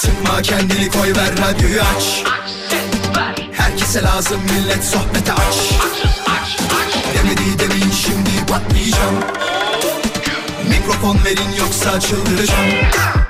Sıkma kendini koy ver radyoyu aç. Herkese lazım millet sohbete aç. Demedi demin şimdi patlayacağım. Mikrofon verin yoksa çıldıracağım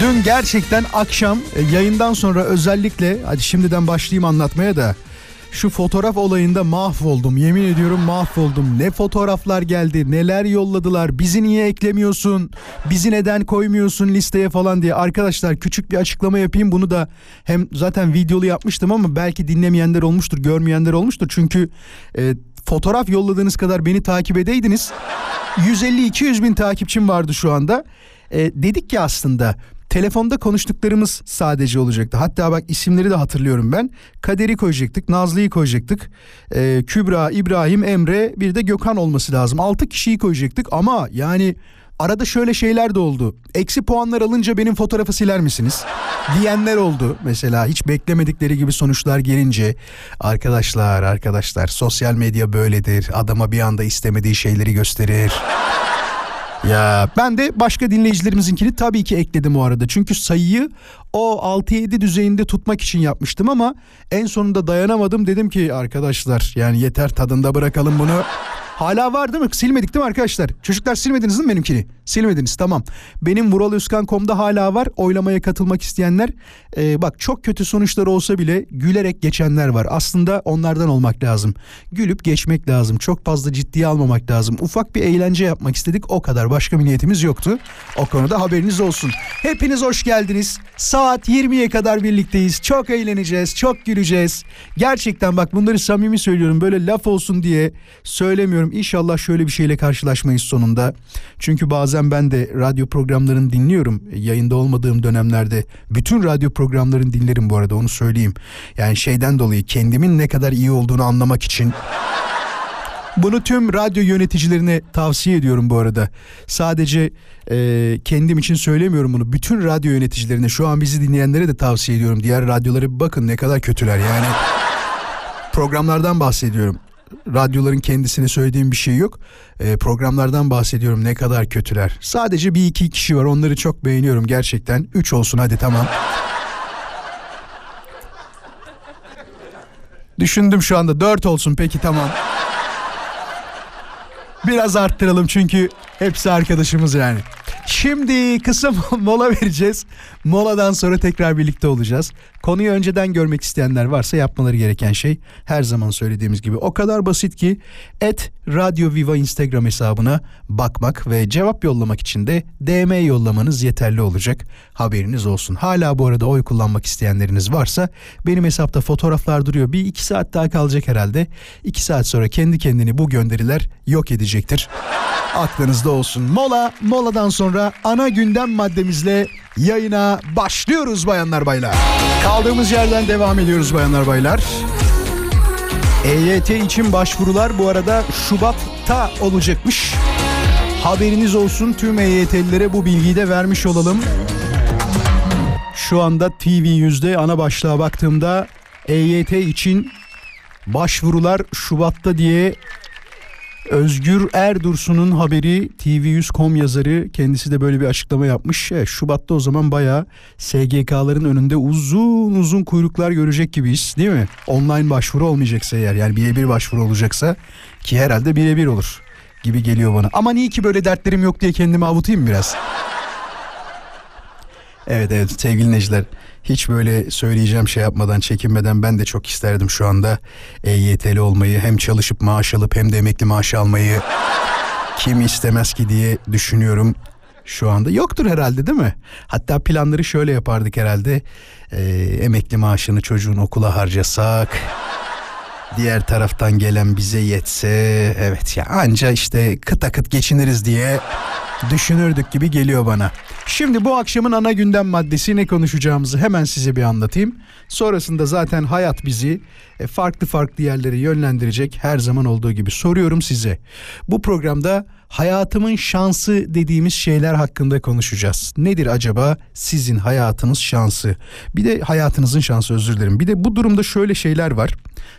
dün gerçekten akşam e, yayından sonra özellikle hadi şimdiden başlayayım anlatmaya da şu fotoğraf olayında mahvoldum. Yemin ediyorum mahvoldum. Ne fotoğraflar geldi, neler yolladılar. Bizi niye eklemiyorsun? Bizi neden koymuyorsun listeye falan diye. Arkadaşlar küçük bir açıklama yapayım. Bunu da hem zaten videolu yapmıştım ama belki dinlemeyenler olmuştur, görmeyenler olmuştur. Çünkü e, fotoğraf yolladığınız kadar beni takip edeydiniz. 150-200 bin takipçim vardı şu anda. E, dedik ki aslında telefonda konuştuklarımız sadece olacaktı. Hatta bak isimleri de hatırlıyorum ben. Kader'i koyacaktık, Nazlı'yı koyacaktık. E, Kübra, İbrahim, Emre bir de Gökhan olması lazım. 6 kişiyi koyacaktık ama yani arada şöyle şeyler de oldu. Eksi puanlar alınca benim fotoğrafı siler misiniz? Diyenler oldu mesela hiç beklemedikleri gibi sonuçlar gelince. Arkadaşlar arkadaşlar sosyal medya böyledir. Adama bir anda istemediği şeyleri gösterir. Ya ben de başka dinleyicilerimizinkini tabii ki ekledim o arada. Çünkü sayıyı o 6-7 düzeyinde tutmak için yapmıştım ama en sonunda dayanamadım. Dedim ki arkadaşlar yani yeter tadında bırakalım bunu. Hala var değil mi? Silmedik değil mi arkadaşlar? Çocuklar silmediniz değil mi benimkini? Silmediniz tamam. Benim vuraloskan.com'da hala var. Oylamaya katılmak isteyenler. Ee, bak çok kötü sonuçlar olsa bile gülerek geçenler var. Aslında onlardan olmak lazım. Gülüp geçmek lazım. Çok fazla ciddiye almamak lazım. Ufak bir eğlence yapmak istedik. O kadar. Başka bir niyetimiz yoktu. O konuda haberiniz olsun. Hepiniz hoş geldiniz. Saat 20'ye kadar birlikteyiz. Çok eğleneceğiz. Çok güleceğiz. Gerçekten bak bunları samimi söylüyorum. Böyle laf olsun diye söylemiyorum. İnşallah şöyle bir şeyle karşılaşmayız sonunda. Çünkü bazen ben de radyo programlarını dinliyorum. Yayında olmadığım dönemlerde bütün radyo programlarını dinlerim bu arada onu söyleyeyim. Yani şeyden dolayı kendimin ne kadar iyi olduğunu anlamak için. Bunu tüm radyo yöneticilerine tavsiye ediyorum bu arada. Sadece e, kendim için söylemiyorum bunu. Bütün radyo yöneticilerine şu an bizi dinleyenlere de tavsiye ediyorum. Diğer radyolara bir bakın ne kadar kötüler yani. Programlardan bahsediyorum. Radyoların kendisine söylediğim bir şey yok. E, programlardan bahsediyorum ne kadar kötüler. Sadece bir iki kişi var onları çok beğeniyorum gerçekten. Üç olsun hadi tamam. Düşündüm şu anda dört olsun peki tamam. Biraz arttıralım çünkü hepsi arkadaşımız yani. Şimdi kısa mola vereceğiz. Moladan sonra tekrar birlikte olacağız. Konuyu önceden görmek isteyenler varsa yapmaları gereken şey her zaman söylediğimiz gibi o kadar basit ki et Radyo Viva Instagram hesabına bakmak ve cevap yollamak için de DM yollamanız yeterli olacak. Haberiniz olsun. Hala bu arada oy kullanmak isteyenleriniz varsa benim hesapta fotoğraflar duruyor. Bir iki saat daha kalacak herhalde. İki saat sonra kendi kendini bu gönderiler yok edecektir. Aklınızda olsun. Mola, moladan sonra ana gündem maddemizle yayına başlıyoruz bayanlar baylar. Kaldığımız yerden devam ediyoruz bayanlar baylar. EYT için başvurular bu arada Şubat'ta olacakmış. Haberiniz olsun tüm EYT'lilere bu bilgiyi de vermiş olalım. Şu anda TV yüzde ana başlığa baktığımda EYT için başvurular Şubat'ta diye Özgür Erdursun'un haberi TV100.com yazarı kendisi de böyle bir açıklama yapmış. Evet, Şubat'ta o zaman bayağı SGK'ların önünde uzun uzun kuyruklar görecek gibiyiz değil mi? Online başvuru olmayacaksa eğer yani birebir başvuru olacaksa ki herhalde birebir olur gibi geliyor bana. Ama niye ki böyle dertlerim yok diye kendimi avutayım biraz. Evet evet sevgili dinleyiciler hiç böyle söyleyeceğim şey yapmadan çekinmeden ben de çok isterdim şu anda. EYT'li olmayı hem çalışıp maaş alıp hem de emekli maaşı almayı kim istemez ki diye düşünüyorum şu anda. Yoktur herhalde değil mi? Hatta planları şöyle yapardık herhalde. Ee, emekli maaşını çocuğun okula harcasak diğer taraftan gelen bize yetse evet ya anca işte kıt akıt geçiniriz diye düşünürdük gibi geliyor bana. Şimdi bu akşamın ana gündem maddesi ne konuşacağımızı hemen size bir anlatayım. Sonrasında zaten hayat bizi e, farklı farklı yerlere yönlendirecek her zaman olduğu gibi soruyorum size. Bu programda hayatımın şansı dediğimiz şeyler hakkında konuşacağız. Nedir acaba sizin hayatınız şansı? Bir de hayatınızın şansı özür dilerim. Bir de bu durumda şöyle şeyler var.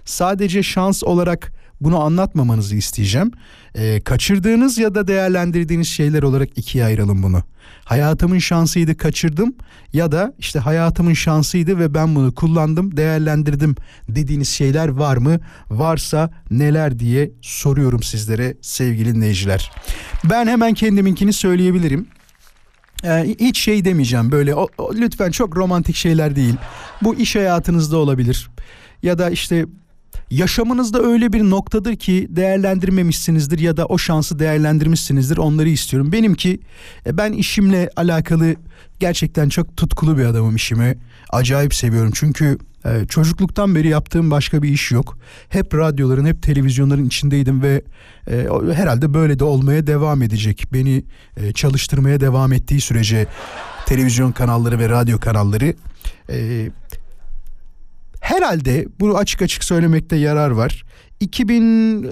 Sadece şans olarak bunu anlatmamanızı isteyeceğim. E, kaçırdığınız ya da değerlendirdiğiniz şeyler olarak ikiye ayıralım bunu. Hayatımın şansıydı kaçırdım ya da işte hayatımın şansıydı ve ben bunu kullandım, değerlendirdim dediğiniz şeyler var mı? Varsa neler diye soruyorum sizlere sevgili dinleyiciler. Ben hemen kendiminkini söyleyebilirim. Ee, hiç şey demeyeceğim böyle o, o, lütfen çok romantik şeyler değil. Bu iş hayatınızda olabilir. Ya da işte yaşamınızda öyle bir noktadır ki değerlendirmemişsinizdir ya da o şansı değerlendirmişsinizdir onları istiyorum. Benimki e, ben işimle alakalı gerçekten çok tutkulu bir adamım işimi. Acayip seviyorum çünkü e, çocukluktan beri yaptığım başka bir iş yok. Hep radyoların hep televizyonların içindeydim ve e, herhalde böyle de olmaya devam edecek. Beni çalıştırmaya devam ettiği sürece televizyon kanalları ve radyo kanalları herhalde bunu açık açık söylemekte yarar var. 2000 e,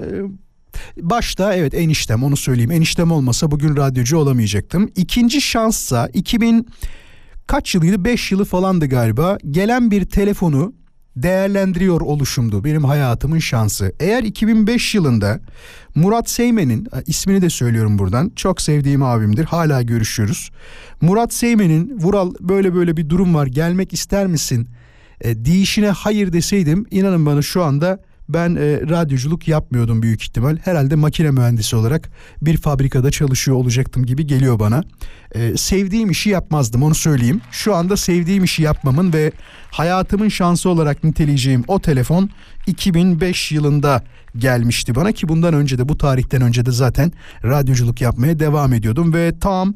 başta evet eniştem onu söyleyeyim. Eniştem olmasa bugün radyocu olamayacaktım. İkinci şanssa 2000 kaç yılıydı 5 yılı falandı galiba. Gelen bir telefonu değerlendiriyor oluşumdu benim hayatımın şansı. Eğer 2005 yılında Murat Seymen'in ismini de söylüyorum buradan çok sevdiğim abimdir hala görüşüyoruz. Murat Seymen'in Vural böyle böyle bir durum var gelmek ister misin e, hayır deseydim inanın bana şu anda ben e, radyoculuk yapmıyordum büyük ihtimal. Herhalde makine mühendisi olarak bir fabrikada çalışıyor olacaktım gibi geliyor bana. E, sevdiğim işi yapmazdım onu söyleyeyim. Şu anda sevdiğim işi yapmamın ve hayatımın şansı olarak niteleyeceğim o telefon 2005 yılında gelmişti bana ki bundan önce de bu tarihten önce de zaten radyoculuk yapmaya devam ediyordum ve tam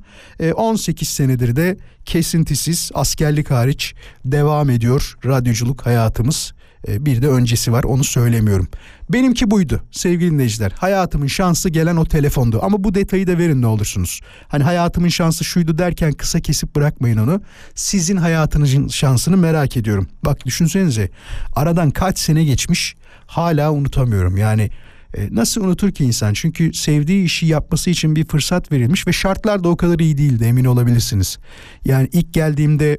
18 e, senedir de kesintisiz askerlik hariç devam ediyor radyoculuk hayatımız. E, bir de öncesi var onu söylemiyorum. Benimki buydu sevgili dinleyiciler. Hayatımın şansı gelen o telefondu. Ama bu detayı da verin ne olursunuz. Hani hayatımın şansı şuydu derken kısa kesip bırakmayın onu. Sizin hayatınızın şansını merak ediyorum. Bak düşünsenize aradan kaç sene geçmiş hala unutamıyorum. Yani e, nasıl unutur ki insan? Çünkü sevdiği işi yapması için bir fırsat verilmiş ve şartlar da o kadar iyi değildi emin olabilirsiniz. Yani ilk geldiğimde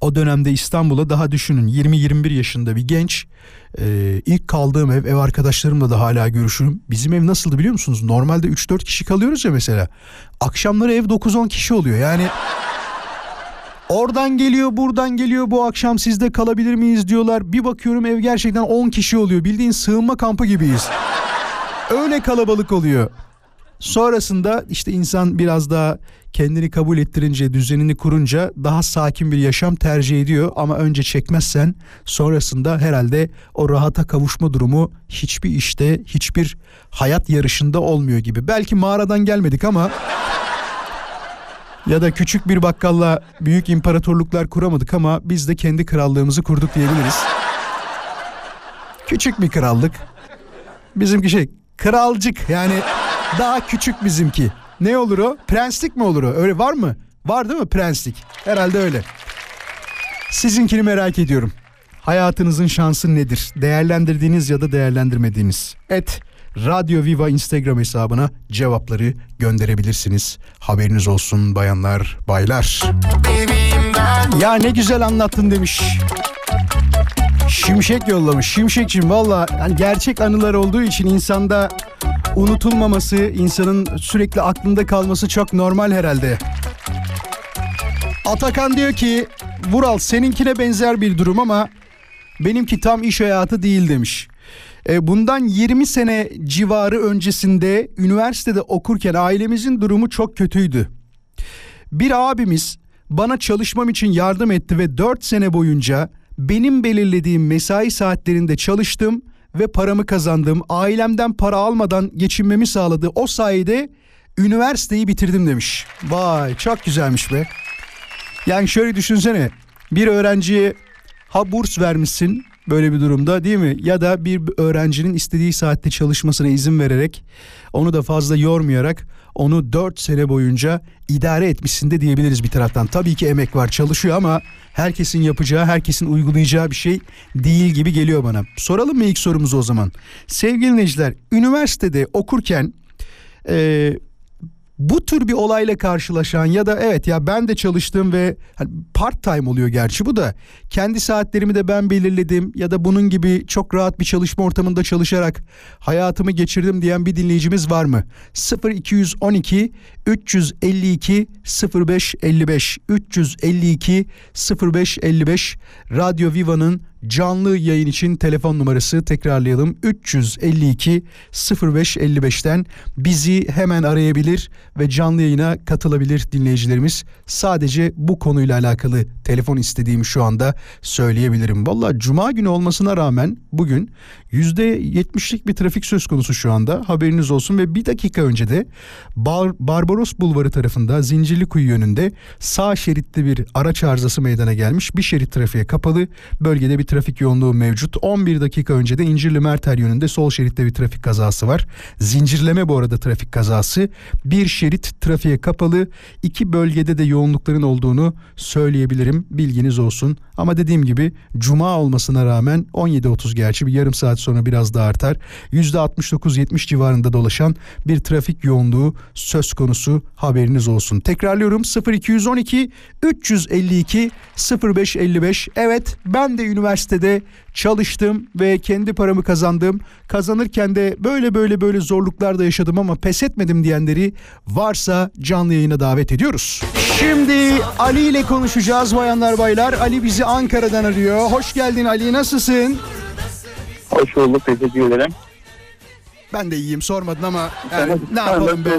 o dönemde İstanbul'a daha düşünün 20-21 yaşında bir genç ee, ilk kaldığım ev ev arkadaşlarımla da hala görüşürüm. Bizim ev nasıldı biliyor musunuz? Normalde 3-4 kişi kalıyoruz ya mesela. Akşamları ev 9-10 kişi oluyor. Yani Oradan geliyor buradan geliyor bu akşam sizde kalabilir miyiz diyorlar. Bir bakıyorum ev gerçekten 10 kişi oluyor. Bildiğin sığınma kampı gibiyiz. Öyle kalabalık oluyor. Sonrasında işte insan biraz daha kendini kabul ettirince, düzenini kurunca daha sakin bir yaşam tercih ediyor ama önce çekmezsen sonrasında herhalde o rahata kavuşma durumu hiçbir işte, hiçbir hayat yarışında olmuyor gibi. Belki mağaradan gelmedik ama ya da küçük bir bakkalla büyük imparatorluklar kuramadık ama biz de kendi krallığımızı kurduk diyebiliriz. Küçük bir krallık. Bizimki şey kralcık yani daha küçük bizimki. Ne olur o? Prenslik mi olur o? Öyle var mı? Var değil mi prenslik? Herhalde öyle. Sizinkini merak ediyorum. Hayatınızın şansı nedir? Değerlendirdiğiniz ya da değerlendirmediğiniz. Et Radyo Viva Instagram hesabına cevapları gönderebilirsiniz. Haberiniz olsun bayanlar, baylar. Ya ne güzel anlattın demiş. Şimşek yollamış. Şimşekçim valla yani gerçek anılar olduğu için insanda unutulmaması, insanın sürekli aklında kalması çok normal herhalde. Atakan diyor ki Vural seninkine benzer bir durum ama benimki tam iş hayatı değil demiş. E, bundan 20 sene civarı öncesinde üniversitede okurken ailemizin durumu çok kötüydü. Bir abimiz bana çalışmam için yardım etti ve 4 sene boyunca benim belirlediğim mesai saatlerinde çalıştım ve paramı kazandım. Ailemden para almadan geçinmemi sağladı. O sayede üniversiteyi bitirdim demiş. Vay çok güzelmiş be. Yani şöyle düşünsene bir öğrenciye ha burs vermişsin böyle bir durumda değil mi? Ya da bir öğrencinin istediği saatte çalışmasına izin vererek onu da fazla yormayarak onu 4 sene boyunca idare etmişsin de diyebiliriz bir taraftan. Tabii ki emek var çalışıyor ama herkesin yapacağı, herkesin uygulayacağı bir şey değil gibi geliyor bana. Soralım mı ilk sorumuzu o zaman? Sevgili dinleyiciler, üniversitede okurken e, bu tür bir olayla karşılaşan ya da evet ya ben de çalıştım ve hani part time oluyor gerçi bu da kendi saatlerimi de ben belirledim ya da bunun gibi çok rahat bir çalışma ortamında çalışarak hayatımı geçirdim diyen bir dinleyicimiz var mı? 0212 352 0555 352 0555 Radyo Viva'nın canlı yayın için telefon numarası tekrarlayalım. 352 0555'ten bizi hemen arayabilir ve canlı yayına katılabilir dinleyicilerimiz. Sadece bu konuyla alakalı telefon istediğimi şu anda söyleyebilirim. Valla cuma günü olmasına rağmen bugün %70'lik bir trafik söz konusu şu anda haberiniz olsun ve bir dakika önce de Bar Barbaros Bulvarı tarafında Zincirlikuyu yönünde sağ şeritli bir araç arızası meydana gelmiş. Bir şerit trafiğe kapalı bölgede bir trafik yoğunluğu mevcut. 11 dakika önce de İncirli Merter yönünde sol şeritte bir trafik kazası var. Zincirleme bu arada trafik kazası. Bir şerit trafiğe kapalı. İki bölgede de yoğunlukların olduğunu söyleyebilirim. Bilginiz olsun. Ama dediğim gibi cuma olmasına rağmen 17.30 gerçi bir yarım saat sonra biraz daha artar. %69-70 civarında dolaşan bir trafik yoğunluğu söz konusu haberiniz olsun. Tekrarlıyorum 0212 352 0555 evet ben de üniversitede çalıştım ve kendi paramı kazandım. Kazanırken de böyle böyle böyle zorluklar da yaşadım ama pes etmedim diyenleri varsa canlı yayına davet ediyoruz. Şimdi Ali ile konuşacağız bayanlar baylar. Ali bizi Ankara'dan arıyor. Hoş geldin Ali nasılsın? Hoş bulduk, teşekkür ederim. Ben de iyiyim sormadın ama yani ne yapalım be.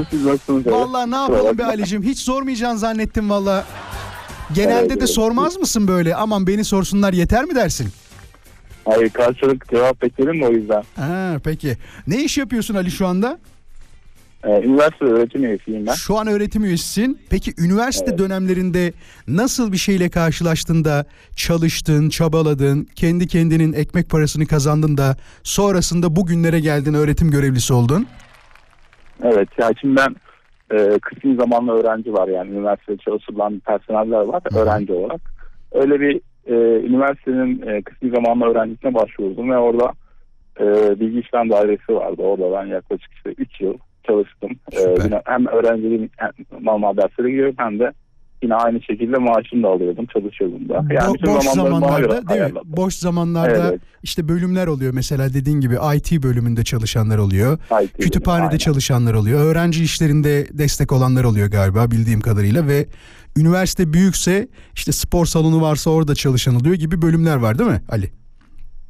Vallahi ne yapalım be Ali'cim hiç sormayacaksın zannettim valla. Genelde de sormaz mısın böyle aman beni sorsunlar yeter mi dersin? Hayır, karşılık cevap bekledim mi o yüzden? Ha, peki. Ne iş yapıyorsun Ali şu anda? Ee, üniversite öğretim üyesiyim ben. Şu an öğretim üyesisin. Peki üniversite Evet. dönemlerinde nasıl bir şeyle karşılaştın da çalıştın, çabaladın, kendi kendinin ekmek parasını kazandın da sonrasında bugünlere geldin öğretim görevlisi oldun? Evet, ya şimdi ben e, kısmi zamanlı öğrenci var yani üniversitede çalışılan personeller var Hı hı. öğrenci olarak. Öyle bir e, üniversitenin e, kısmi zamanlı öğrencisine başvurdum ve orada e, bilgi işlem dairesi vardı. Orada ben yaklaşık işte 3 yıl çalıştım. E, Süper. yine hem öğrenciliğim hem normal derslere giriyorum hem de yine aynı şekilde maaşımı da alıyordum, çalışıyordum da. Yani Bo- bütün boş zamanlarda değil mi? Boş zamanlarda Evet. işte bölümler oluyor. Mesela dediğin gibi IT bölümünde çalışanlar oluyor. IT Kütüphanede aynen. çalışanlar oluyor. Öğrenci işlerinde destek olanlar oluyor galiba bildiğim kadarıyla ve üniversite büyükse işte spor salonu varsa orada çalışan oluyor gibi bölümler var değil mi Ali?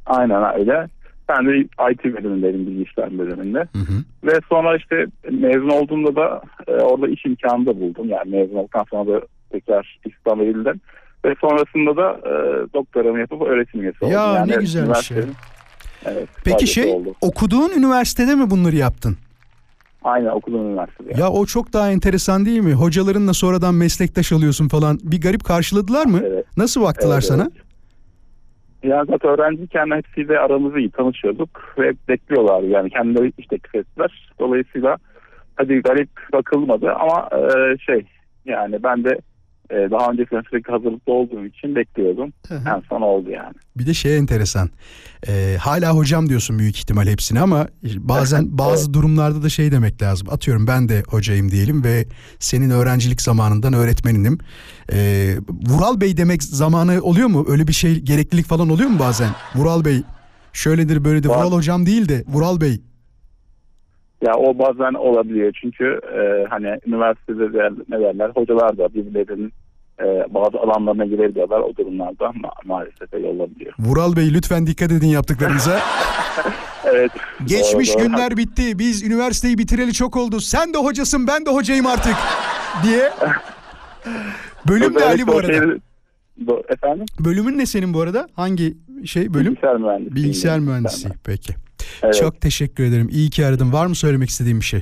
Aynen öyle. Ben de IT bölümündeydim bilgi işlem bölümünde. Hı hı. Ve sonra işte mezun olduğumda da e, orada iş imkanı da buldum. Yani mezun olduktan sonra da tekrar istihdam edildim. Ve sonrasında da e, doktoramı yapıp öğretim üyesi oldum. Ya, yani ne güzelmiş ya. üniversitenin- Evet, Peki şey oldu. okuduğun üniversitede mi bunları yaptın? Aynen okudum üniversitede. Ya o çok daha enteresan değil mi? Hocalarınla sonradan meslektaş alıyorsun falan. Bir garip karşıladılar mı? Evet. Nasıl baktılar Evet, sana? evet. Ya zaten öğrenciyken hepsiyle aramızı iyi tanışıyorduk ve hep bekliyorlardı yani kendileri iş teklif ettiler. Dolayısıyla hadi garip bakılmadı ama e, şey yani ben de e, daha öncesinde sürekli hazırlıklı olduğum için bekliyordum. Hı hı. En son oldu yani. Bir de şey enteresan. Ee, hala hocam diyorsun büyük ihtimal hepsini ama bazen bazı durumlarda da şey demek lazım. Atıyorum ben de hocayım diyelim ve senin öğrencilik zamanından öğretmeninim. Ee, Vural Bey demek zamanı oluyor mu? Öyle bir şey gereklilik falan oluyor mu bazen? Vural Bey şöyledir böyledir. Var. Vural hocam değil de Vural Bey. Ya o bazen olabiliyor çünkü e, hani üniversitede de, ne derler hocalar da birbirlerinin e, bazı alanlarına girebiliyorlar o durumlarda ma- maalesef öyle olabiliyor. Vural Bey lütfen dikkat edin yaptıklarınıza. Evet. Geçmiş doğru, doğru. günler bitti. Biz üniversiteyi bitireli çok oldu. Sen de hocasın ben de hocayım artık diye. Bölüm ne Ali bu arada? şeyi- Do- Efendim? Bölümün ne senin bu arada? Hangi şey bölüm? Bilgisayar mühendisliği. Bilgisayar mühendisliği. Peki. Evet. Çok teşekkür ederim. İyi ki aradın. Var mı söylemek istediğin bir şey?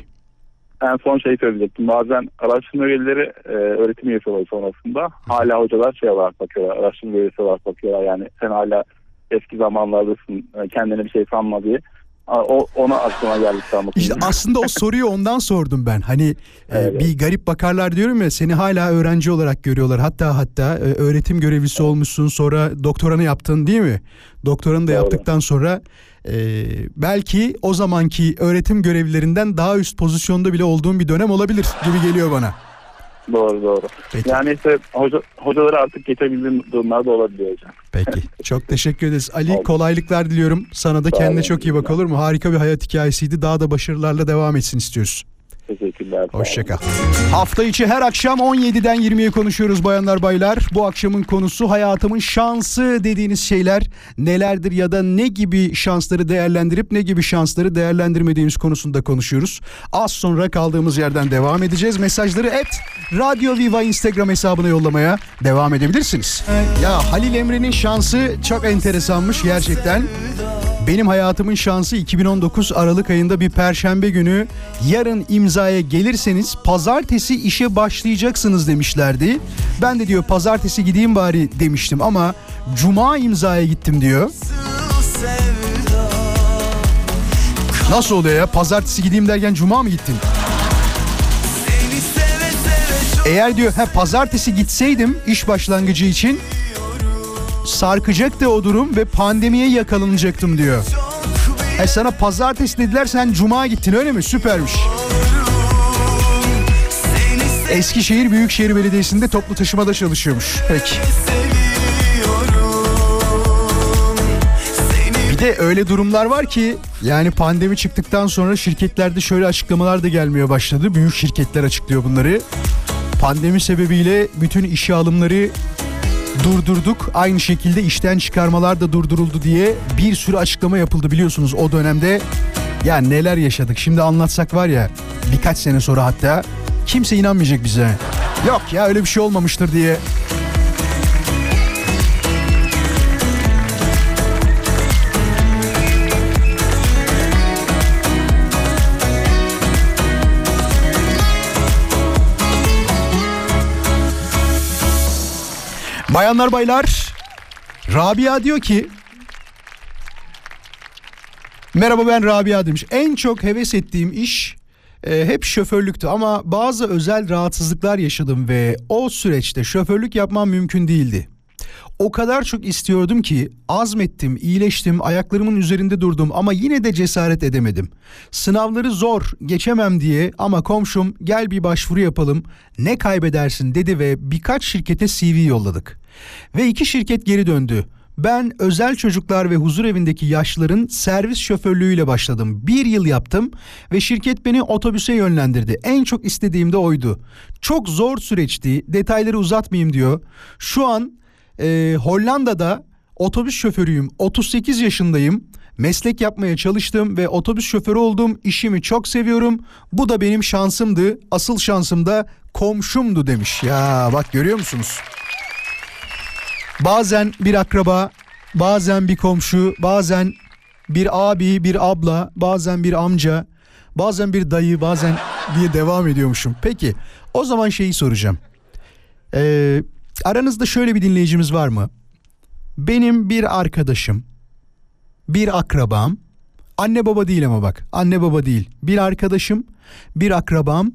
En son şey söyleyecektim. Bazen araştırma üyeleri e, öğretim üyesi oluyor sonrasında. Hala hocalar şey olarak bakıyorlar. Araştırma üyesi olarak bakıyorlar. Yani sen hala eski zamanlardasın. e, Kendine bir şey sanma diye. O, ona aklıma geldi tam. İşte aslında o soruyu ondan sordum ben. Hani e, Evet. bir garip bakarlar diyorum ya seni hala öğrenci olarak görüyorlar. Hatta hatta e, öğretim görevlisi olmuşsun sonra doktoranı yaptın değil mi? Doktoranı da Doğru. yaptıktan sonra e, belki o zamanki öğretim görevlilerinden daha üst pozisyonda bile olduğun bir dönem olabilir gibi geliyor bana. Doğru doğru. Peki. Yani işte hoca, hocaları artık geçebildiğim durumlar da olabiliyor hocam. Peki. Çok teşekkür ederiz. Ali Oldu. kolaylıklar diliyorum. Sana da kendine çok iyi bak olur mu? Harika bir hayat hikayesiydi. Daha da başarılarla devam etsin istiyoruz. Teşekkürler. Hoşçakal. Hafta içi her akşam 17'den 20'ye konuşuyoruz bayanlar baylar. Bu akşamın konusu hayatımın şansı dediğiniz şeyler nelerdir ya da ne gibi şansları değerlendirip ne gibi şansları değerlendirmediğimiz konusunda konuşuyoruz. Az sonra kaldığımız yerden devam edeceğiz. Mesajları et Radyo Viva Instagram hesabına yollamaya devam edebilirsiniz. Ya Halil Emre'nin şansı çok enteresanmış gerçekten. Benim hayatımın şansı 2019 Aralık ayında bir perşembe günü yarın imzaya gelirseniz pazartesi işe başlayacaksınız demişlerdi. Ben de diyor pazartesi gideyim bari demiştim ama cuma imzaya gittim diyor. Nasıl oluyor ya? Pazartesi gideyim derken cuma mı gittin? Eğer diyor he pazartesi gitseydim iş başlangıcı için sarkacaktı o durum ve pandemiye yakalanacaktım diyor. E sana pazartesi dediler sen cuma gittin öyle mi? Süpermiş. Eskişehir Büyükşehir Belediyesi'nde toplu taşımada çalışıyormuş. Peki. Bir de öyle durumlar var ki yani pandemi çıktıktan sonra şirketlerde şöyle açıklamalar da gelmeye başladı. Büyük şirketler açıklıyor bunları. Pandemi sebebiyle bütün işe alımları durdurduk. Aynı şekilde işten çıkarmalar da durduruldu diye bir sürü açıklama yapıldı biliyorsunuz o dönemde. Ya neler yaşadık şimdi anlatsak var ya birkaç sene sonra hatta kimse inanmayacak bize. Yok ya öyle bir şey olmamıştır diye. Bayanlar baylar Rabia diyor ki Merhaba ben Rabia demiş. En çok heves ettiğim iş e, hep şoförlüktü ama bazı özel rahatsızlıklar yaşadım ve o süreçte şoförlük yapmam mümkün değildi. O kadar çok istiyordum ki azmettim, iyileştim, ayaklarımın üzerinde durdum ama yine de cesaret edemedim. Sınavları zor, geçemem diye ama komşum gel bir başvuru yapalım, ne kaybedersin dedi ve birkaç şirkete CV yolladık. Ve iki şirket geri döndü. Ben özel çocuklar ve huzur evindeki yaşlıların servis şoförlüğüyle başladım. Bir yıl yaptım ve şirket beni otobüse yönlendirdi. En çok istediğim de oydu. Çok zor süreçti. Detayları uzatmayayım diyor. Şu an e, Hollanda'da otobüs şoförüyüm. 38 yaşındayım. Meslek yapmaya çalıştım ve otobüs şoförü oldum. İşimi çok seviyorum. Bu da benim şansımdı. Asıl şansım da komşumdu demiş. Ya bak görüyor musunuz? Bazen bir akraba, bazen bir komşu, bazen bir abi, bir abla, bazen bir amca, bazen bir dayı, bazen diye devam ediyormuşum. Peki o zaman şeyi soracağım. Ee, aranızda şöyle bir dinleyicimiz var mı? Benim bir arkadaşım, bir akrabam, anne baba değil ama bak, anne baba değil. Bir arkadaşım, bir akrabam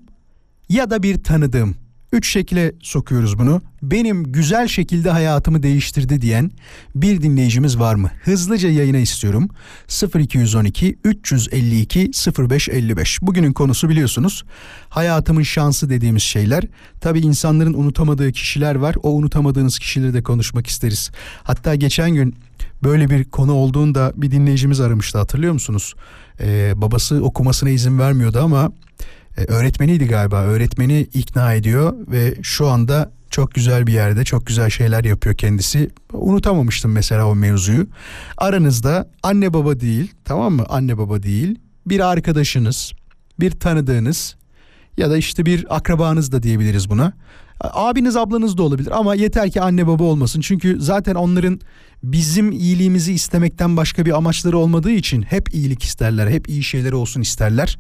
ya da bir tanıdığım. Üç şekilde sokuyoruz bunu. Benim güzel şekilde hayatımı değiştirdi diyen bir dinleyicimiz var mı? Hızlıca yayına istiyorum. 0212 352 0555. Bugünün konusu biliyorsunuz. Hayatımın şansı dediğimiz şeyler. Tabii insanların unutamadığı kişiler var. O unutamadığınız kişileri de konuşmak isteriz. Hatta geçen gün böyle bir konu olduğunda bir dinleyicimiz aramıştı hatırlıyor musunuz? Ee, babası okumasına izin vermiyordu ama öğretmeniydi galiba. Öğretmeni ikna ediyor ve şu anda çok güzel bir yerde çok güzel şeyler yapıyor kendisi. Unutamamıştım mesela o mevzuyu. Aranızda anne baba değil tamam mı? Anne baba değil bir arkadaşınız, bir tanıdığınız ya da işte bir akrabanız da diyebiliriz buna. Abiniz ablanız da olabilir ama yeter ki anne baba olmasın. Çünkü zaten onların bizim iyiliğimizi istemekten başka bir amaçları olmadığı için hep iyilik isterler, hep iyi şeyler olsun isterler.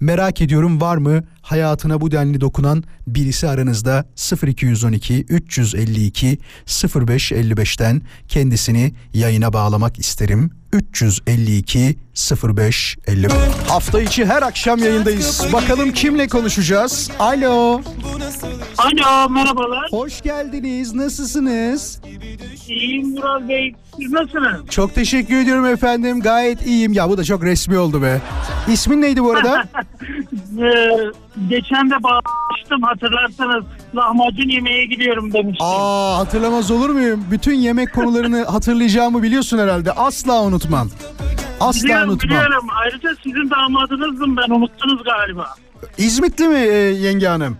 Merak ediyorum var mı hayatına bu denli dokunan birisi aranızda 0212 352 0555'ten kendisini yayına bağlamak isterim. 352 0555. Hafta içi her akşam yayındayız. Bakalım kimle konuşacağız? Alo. Alo merhabalar. Hoş geldiniz. Nasılsınız? İyiyim Murat Bey. Siz nasılsınız? Çok teşekkür ediyorum efendim. Gayet iyiyim. Ya bu da çok resmi oldu be. İsmin neydi bu arada? Ee, geçen de bağıştım hatırlarsanız lahmacun yemeğe gidiyorum demiştim. Aa hatırlamaz olur muyum? Bütün yemek konularını hatırlayacağımı biliyorsun herhalde. Asla unutmam. Asla biliyorum unutmam. biliyorum. Ayrıca sizin damadınızdım ben unuttunuz galiba. İzmitli mi e, yenge hanım?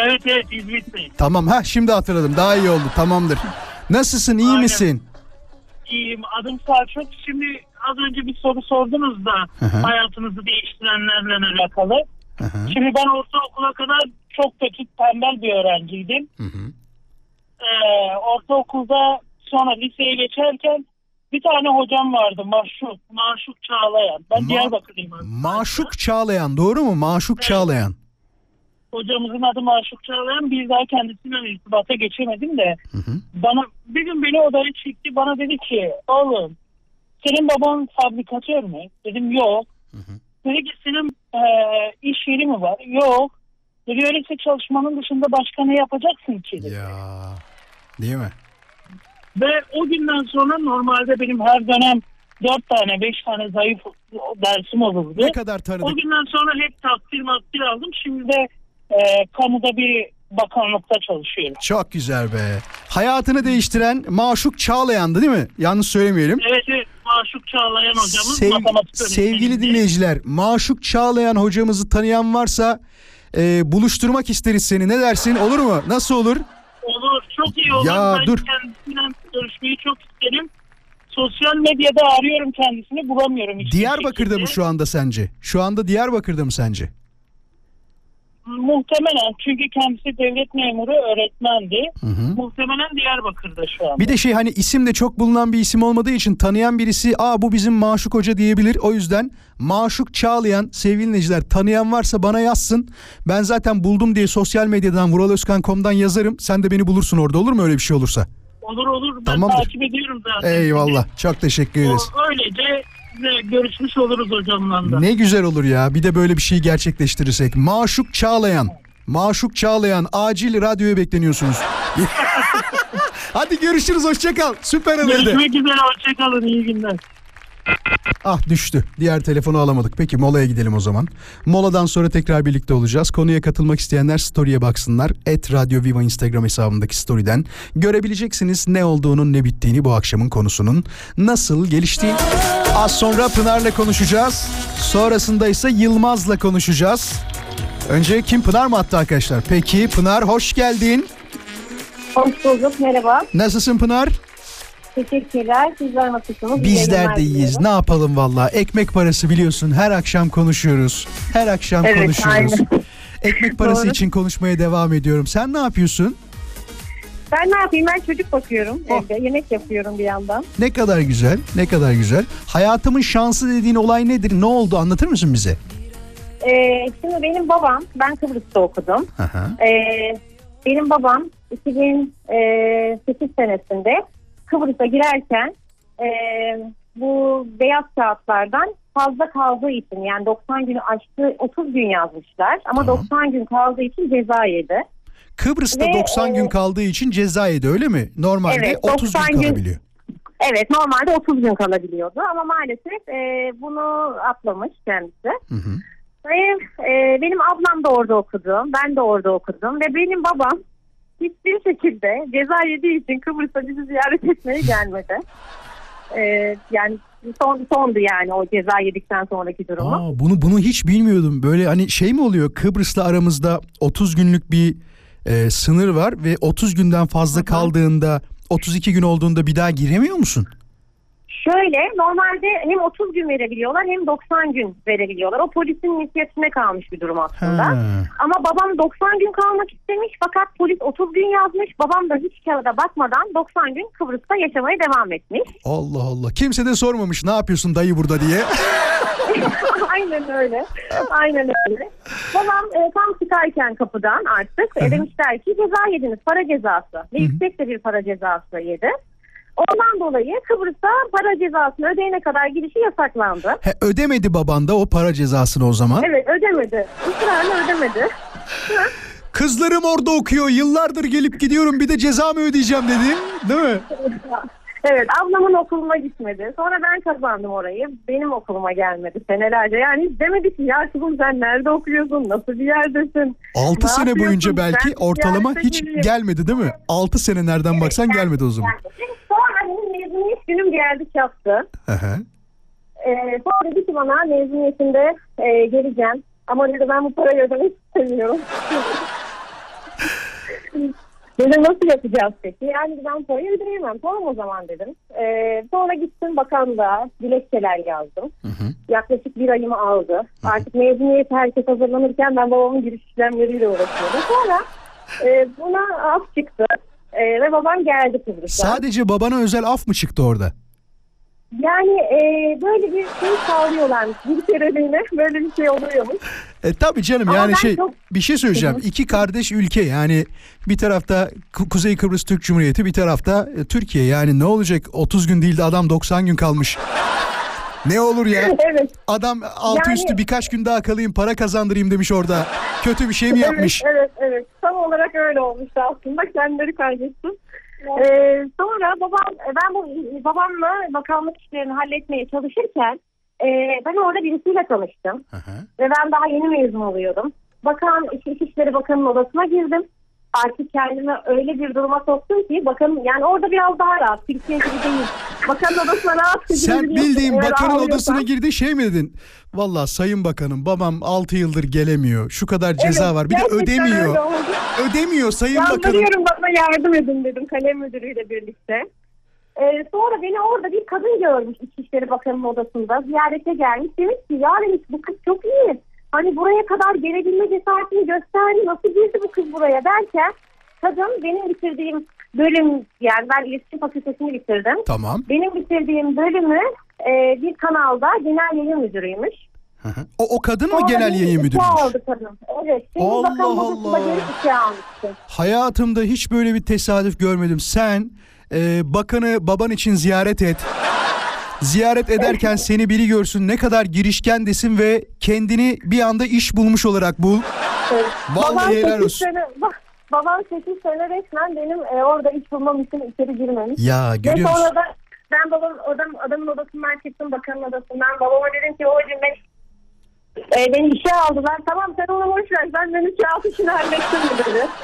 Evet evet İzmit'teyim. Tamam ha şimdi hatırladım. Daha iyi oldu. Tamamdır. Nasılsın? iyi Aynen. misin? İyiyim adım Selçuk. Şimdi az önce bir soru sordunuz da hı. hayatınızı değiştirenlerle alakalı. Hı hı. Şimdi ben ortaokula kadar çok kötü tembel bir öğrenciydim. Hı hı. Ee, ortaokulda sonra liseye geçerken bir tane hocam vardı Maşuk, Maşuk Çağlayan. Ben Ma- Diyarbakırlıyım. Maşuk Çağlayan doğru mu? Maşuk Çağlayan. Hocamızın adı Maşuk Çağlayan. Bir daha kendisiyle irtibata geçemedim de. Hı hı. Bana bir gün beni odaya çekti. Bana dedi ki oğlum senin baban fabrikatör mü? Dedim yok. Dedi ki senin e, iş yeri mi var? Yok. Dedi öyleyse çalışmanın dışında başka ne yapacaksın ki? dedi. Ya. Değil mi? Ve o günden sonra normalde benim her dönem dört tane beş tane zayıf dersim olurdu. Ne kadar O tanıdık. günden sonra hep takdir makdir aldım. Şimdi de e, kamuda bir bakanlıkta çalışıyorum. Çok güzel be. Hayatını değiştiren Maşuk Çağlayan'dı değil mi? Yanlış söylemeyelim. Evet evet Maşuk Çağlayan hocamız Sev- matematik sevgili dinleyiciler, Maşuk Çağlayan hocamızı tanıyan varsa e, buluşturmak isteriz seni. Ne dersin? Olur mu? Nasıl olur? Olur çok iyi olur. Ya, ben dur. kendisiyle görüşmeyi çok isterim. Sosyal medyada arıyorum kendisini bulamıyorum. hiçbir Diyarbakır'da şekilde. mı şu anda sence? Şu anda Diyarbakır'da mı sence? Muhtemelen çünkü kendisi devlet memuru öğretmendi. Hı hı. Muhtemelen Diyarbakır'da şu an. Bir de şey hani isim de çok bulunan bir isim olmadığı için tanıyan birisi aa bu bizim Maşuk Hoca diyebilir. O yüzden Maşuk Çağlayan sevgili dinleyiciler tanıyan varsa bana yazsın. Ben zaten buldum diye sosyal medyadan vuraloskan.com'dan yazarım. Sen de beni bulursun orada olur mu öyle bir şey olursa? Olur olur ben Tamamdır. takip ediyorum zaten. Eyvallah. Çok teşekkür ederiz. O, öylece görüşmüş oluruz hocamla da. Ne güzel olur ya. Bir de böyle bir şey gerçekleştirirsek. Maşuk Çağlayan. Maşuk Çağlayan acil radyoya bekleniyorsunuz. Hadi görüşürüz hoşçakal. Süper haberde. Görüşmek üzere hoşçakalın iyi günler. Ah düştü. Diğer telefonu alamadık. Peki molaya gidelim o zaman. Moladan sonra tekrar birlikte olacağız. Konuya katılmak isteyenler story'e baksınlar. Et Radyo Viva Instagram hesabındaki story'den görebileceksiniz ne olduğunun ne bittiğini bu akşamın konusunun nasıl geliştiğini. Az sonra Pınar'la konuşacağız. Sonrasında ise Yılmaz'la konuşacağız. Önce kim Pınar mı attı arkadaşlar? Peki Pınar hoş geldin. Hoş bulduk. Merhaba. Nasılsın Pınar? Teşekkürler. Sizler nasılsınız? Bizler de iyiyiz. Ne yapalım valla? Ekmek parası biliyorsun. Her akşam konuşuyoruz. Her akşam Evet, konuşuyoruz. aynen. Ekmek parası Doğru. için konuşmaya devam ediyorum. Sen ne yapıyorsun? Ben ne yapayım? Ben çocuk bakıyorum Oh. evde. Yemek yapıyorum bir yandan. Ne kadar güzel. Ne kadar güzel. Hayatımın şansı dediğin olay nedir? Ne oldu? Anlatır mısın bize? Ee, şimdi benim babam, ben Kıbrıs'ta okudum. Ee, benim babam 2008 senesinde Kıbrıs'a girerken e, bu beyaz kağıtlardan fazla kaldığı için yani 90 günü aştı 30 gün yazmışlar ama Tamam. 90 gün kaldığı için ceza yedi. Kıbrıs'ta Ve, 90 gün e, kaldığı için ceza yedi öyle mi? Normalde Evet, 30 gün 90 gün- kalabiliyor. Evet normalde 30 gün kalabiliyordu ama maalesef e, bunu atlamış kendisi. Hı hı. Ve e, benim ablam da orada okudu, ben de orada okudum ve benim babam hiçbir şekilde ceza yediği için Kıbrıs'a bizi ziyaret etmeye gelmedi. E, yani son sondu yani o ceza yedikten sonraki durumu. Aa, bunu bunu hiç bilmiyordum. Böyle hani şey mi oluyor? Kıbrıs'la aramızda 30 günlük bir e, sınır var ve 30 günden fazla kaldığında 32 gün olduğunda bir daha giremiyor musun? Şöyle normalde hem 30 gün verebiliyorlar hem 90 gün verebiliyorlar. O polisin inisiyatifine kalmış bir durum aslında. Ha. Ama babam 90 gün kalmak istemiş fakat polis 30 gün yazmış. Babam da hiç kağıda bakmadan 90 gün Kıbrıs'ta yaşamaya devam etmiş. Allah Allah. Kimse de sormamış ne yapıyorsun dayı burada diye. Aynen öyle. Aynen öyle. Babam e, tam çıkarken kapıdan artık e, demişler ki ceza yediniz para cezası. Ve yüksek de bir para cezası yedi. Ondan dolayı Kıbrıs'ta para cezasını ödeyene kadar girişi yasaklandı. He, ödemedi baban da o para cezasını o zaman. Evet ödemedi. Israrla ödemedi. Kızlarım orada okuyor. Yıllardır gelip gidiyorum. Bir de ceza mı ödeyeceğim dedin. Değil mi? Evet ablamın okuluna gitmedi. Sonra ben kazandım orayı. Benim okuluma gelmedi senelerce. Yani demedi ki ya kızım sen nerede okuyorsun? Nasıl bir yerdesin? 6 Ne sene boyunca belki Ben ortalama hiç gelmedi değil mi? 6 sene nereden baksan gelmedi o zaman. Mezuniyet günüm geldi çattı. Hı hı. Ee, sonra dedi ki bana mezuniyetinde e, geleceğim. Ama dedi ben bu parayı ödemek istemiyorum. Dedim nasıl yapacağız peki? Yani ben parayı ödeyemem. Tamam o zaman dedim. Ee, sonra gittim bakanlığa dilekçeler yazdım. Yaklaşık bir ayımı aldı. Artık mezuniyet herkes hazırlanırken ben babamın giriş işlemleriyle uğraşıyordum. Sonra e, buna af çıktı. E, ve babam geldi Kıbrıs'a. Sadece babana özel af mı çıktı orada? Yani e, böyle bir şey sağlıyorlarmış. Bir kereliğine böyle bir şey oluyormuş. E tabii canım Ama yani şey çok- bir şey söyleyeceğim. Hı hı. İki kardeş ülke yani bir tarafta Ku- Kuzey Kıbrıs Türk Cumhuriyeti bir tarafta e, Türkiye. Yani ne olacak 30 gün değil de adam 90 gün kalmış. Ne olur ya? evet. Adam altı Yani- üstü birkaç gün daha kalayım para kazandırayım demiş orada. Kötü bir şey mi yapmış? Evet, evet, evet. Tam olarak öyle olmuştu aslında. Kendileri kaybetsin. Ee, sonra babam, ben bu babamla bakanlık işlerini halletmeye çalışırken e, ben orada birisiyle tanıştım. Hı hı. Ve ben daha yeni mezun oluyordum. Bakan, İç- İçişleri Bakanı'nın odasına girdim. Artık kendimi öyle bir duruma soktum ki bakın yani orada biraz daha rahat. Türkiye gibi değil. Bakanın odasına rahat Sen bildiğin bakanın ağlıyorsan. odasına girdi şey mi dedin? Valla sayın bakanım babam 6 yıldır gelemiyor. Şu kadar ceza Evet, var. Bir de ödemiyor. Ödemiyor sayın bakanım. Yalvarıyorum bana yardım edin dedim kalem müdürüyle birlikte. Ee, sonra beni orada bir kadın görmüş İçişleri Bakanı'nın odasında ziyarete gelmiş. Demiş ki ya demiş bu kız çok iyi. Hani buraya kadar gelebilme cesaretini gösterdi. Nasıl girdi bu kız buraya derken kadın benim bitirdiğim bölüm yani ben iletişim fakültesini bitirdim. Tamam. Benim bitirdiğim bölümü e, bir kanalda genel yayın müdürüymüş. Hı hı. O, o kadın mı Sonra genel beni yayın müdürüymüş? aldı kadın. Evet. Allah Allah. Hayatımda hiç böyle bir tesadüf görmedim. Sen e, bakanı baban için ziyaret et. Ziyaret ederken seni biri görsün ne kadar girişken desin ve kendini bir anda iş bulmuş olarak bul. Evet. Vallahi babam helal olsun. Sene, babam 8 sene resmen benim e, orada iş bulmam için içeri girmemiş. Ya Ve görüyor musun? sonra da ben babam adam, adamın odasından çıktım bakanın odasından. Babama dedim ki hocam ben e, beni işe aldılar. Tamam sen onu boş ver. Ben benim kağıt işini hallettim dedi.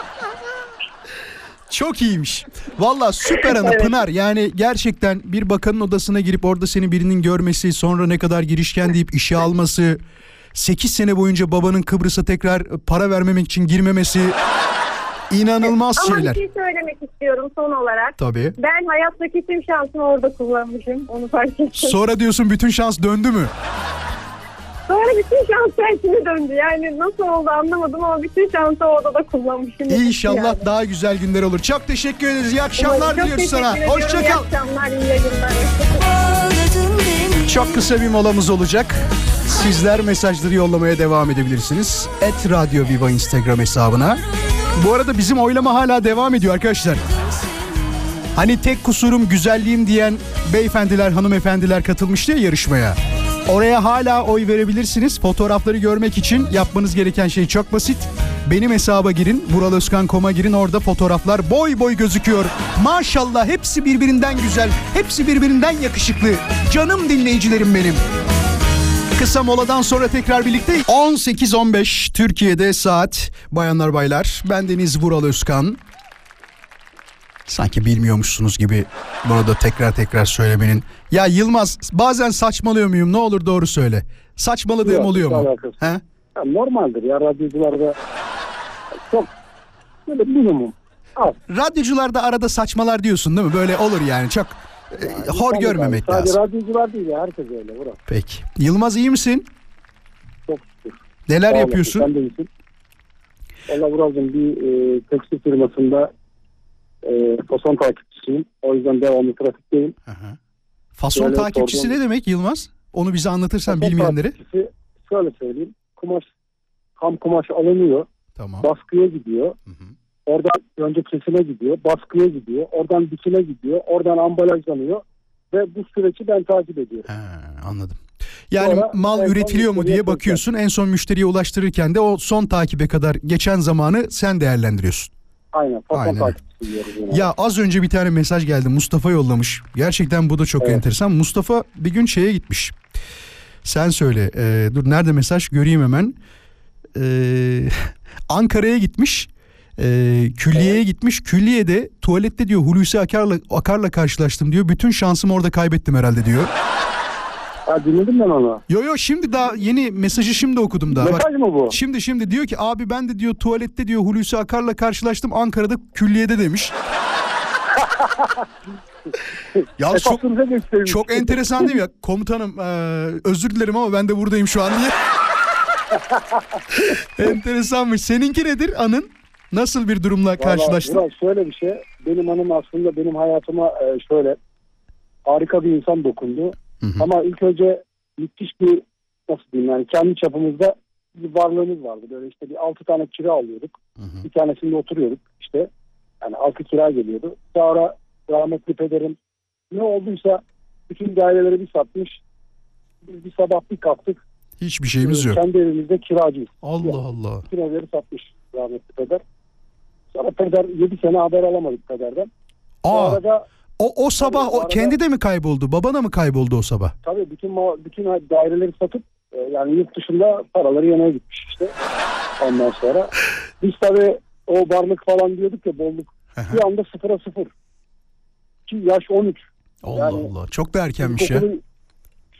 Çok iyiymiş. Valla süper ana Evet. Pınar. Yani gerçekten bir bakanın odasına girip orada seni birinin görmesi, sonra ne kadar girişken deyip işe alması, 8 sene boyunca babanın Kıbrıs'a tekrar para vermemek için girmemesi inanılmaz Ama şeyler. bir şey söylemek istiyorum son olarak. Tabii. Ben hayattaki tüm şansımı orada kullanmışım. Onu fark ettim. Sonra diyorsun bütün şans döndü mü? Sonra bütün şans tersine döndü. Yani nasıl oldu anlamadım ama bütün şansı orada da kullanmışım. İnşallah Yani. daha güzel günler olur. Çok teşekkür ederiz. İyi akşamlar diliyoruz sana. teşekkür ediyorum. Hoşça İyi akşamlar, iyi yayınlar. Çok kısa bir molamız olacak. Sizler mesajları yollamaya devam edebilirsiniz. Et Radyo Viva Instagram hesabına. Bu arada bizim oylama hala devam ediyor arkadaşlar. Hani tek kusurum güzelliğim diyen beyefendiler, hanımefendiler katılmıştı ya yarışmaya. Oraya hala oy verebilirsiniz. Fotoğrafları görmek için yapmanız gereken şey çok basit. Benim hesaba girin, vuraloskan.com'a girin. Orada fotoğraflar boy boy gözüküyor. Maşallah hepsi birbirinden güzel, hepsi birbirinden yakışıklı. Canım dinleyicilerim benim. Kısa moladan sonra tekrar birlikte 18.15 Türkiye'de saat bayanlar baylar. Ben Deniz Vural Özkan. Sanki bilmiyormuşsunuz gibi bunu da tekrar tekrar söylemenin. Ya Yılmaz bazen saçmalıyor muyum ne olur doğru söyle. Saçmaladığım Yok, oluyor mu? He? Ya normaldir ya radyocularda çok böyle minimum. Az. Radyocularda arada saçmalar diyorsun değil mi? Böyle olur yani çok e, Yani hor görmemek Sadece lazım. radyocular değil ya herkes öyle. Bırak. Peki. Yılmaz iyi misin? Çok şükür. Neler Sağ yapıyorsun? Sen de iyisin. Valla Vural'cığım bir e, tekstil firmasında e, fason takipçisiyim. O yüzden devamlı trafikteyim. Fason Böyle takipçisi sordum. ne demek Yılmaz? Onu bize anlatırsan Fason bilmeyenlere. takipçisi şöyle söyleyeyim. Kumaş, ham kumaş alınıyor. Tamam. Baskıya gidiyor. Oradan önce kesime gidiyor. Baskıya gidiyor. Oradan dikime gidiyor. Oradan ambalajlanıyor. Ve bu süreci ben takip ediyorum. He, anladım. Yani Sonra mal üretiliyor mu diye bakıyorsun. En son müşteriye ulaştırırken de o son takibe kadar geçen zamanı sen değerlendiriyorsun. Aynen. Aynen. takipçisi diyoruz. yine. Ya az önce bir tane mesaj geldi. Mustafa yollamış. Gerçekten bu da çok Evet. enteresan. Mustafa bir gün şeye gitmiş. Sen söyle. Ee, dur nerede mesaj göreyim hemen. Ee, Ankara'ya gitmiş. Ee, külliyeye gitmiş. Külliyede tuvalette diyor Hulusi Akar'la, Akar'la karşılaştım diyor. Bütün şansımı orada kaybettim herhalde diyor. Ha, dinledim ben onu. Yo yo şimdi daha yeni mesajı şimdi okudum daha. Bak, Mesaj mı bu? Şimdi şimdi diyor ki abi ben de diyor tuvalette diyor Hulusi Akar'la karşılaştım Ankara'da külliyede demiş. ya çok Esasınıza göstermiş. çok enteresan değil mi ya? Komutanım eee, özür dilerim ama ben de buradayım şu an diye. Enteresanmış. Seninki nedir anın? Nasıl bir durumla Vallahi karşılaştın? Vural, şöyle bir şey. Benim hanım aslında benim hayatıma e, şöyle harika bir insan dokundu. Hı hı. Ama ilk önce müthiş bir nasıl diyeyim yani kendi çapımızda bir varlığımız vardı. Böyle işte bir altı tane kira alıyorduk. Bir tanesinde oturuyorduk işte. Yani altı kira geliyordu. Sonra rahmetli pederim ne olduysa bütün daireleri bir satmış. Biz bir sabah bir kalktık. Hiçbir şeyimiz yok. Kendi evimizde kiracıyız. Allah Allah. Bütün evleri satmış rahmetli peder. Sonra peder 7 sene haber alamadık pederden. Aa, arada o, o sabah o arada- kendi de mi kayboldu? Babana mı kayboldu o sabah? tabii bütün bütün daireleri satıp e, yani yurt dışında paraları yemeye gitmiş işte. Ondan sonra biz tabii o varlık falan diyorduk ya bolluk. bir anda sıfıra sıfır. Ki yaş 13. Allah Yani Allah. Çok da erkenmiş ya.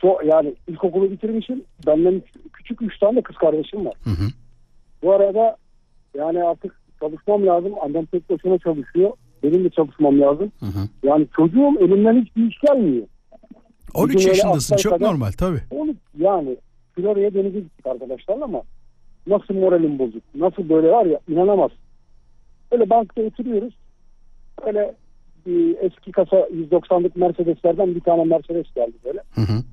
So, yani ilkokulu bitirmişim. Benden küçük 3 tane kız kardeşim var. Hı hı. Bu arada yani artık çalışmam lazım. Annem tek başına çalışıyor. Benim de çalışmam lazım. Hı hı. Yani çocuğum elimden hiçbir iş gelmiyor. 13 Bizim yaşındasın. Çok kadar- normal tabii. Onu yani Florya'ya denize gittik arkadaşlarla ama nasıl moralim bozuk. Nasıl böyle var ya inanamaz. Öyle bankta oturuyoruz. Öyle bir eski kasa 190'lık Mercedeslerden bir tane Mercedes geldi böyle. Hı hı.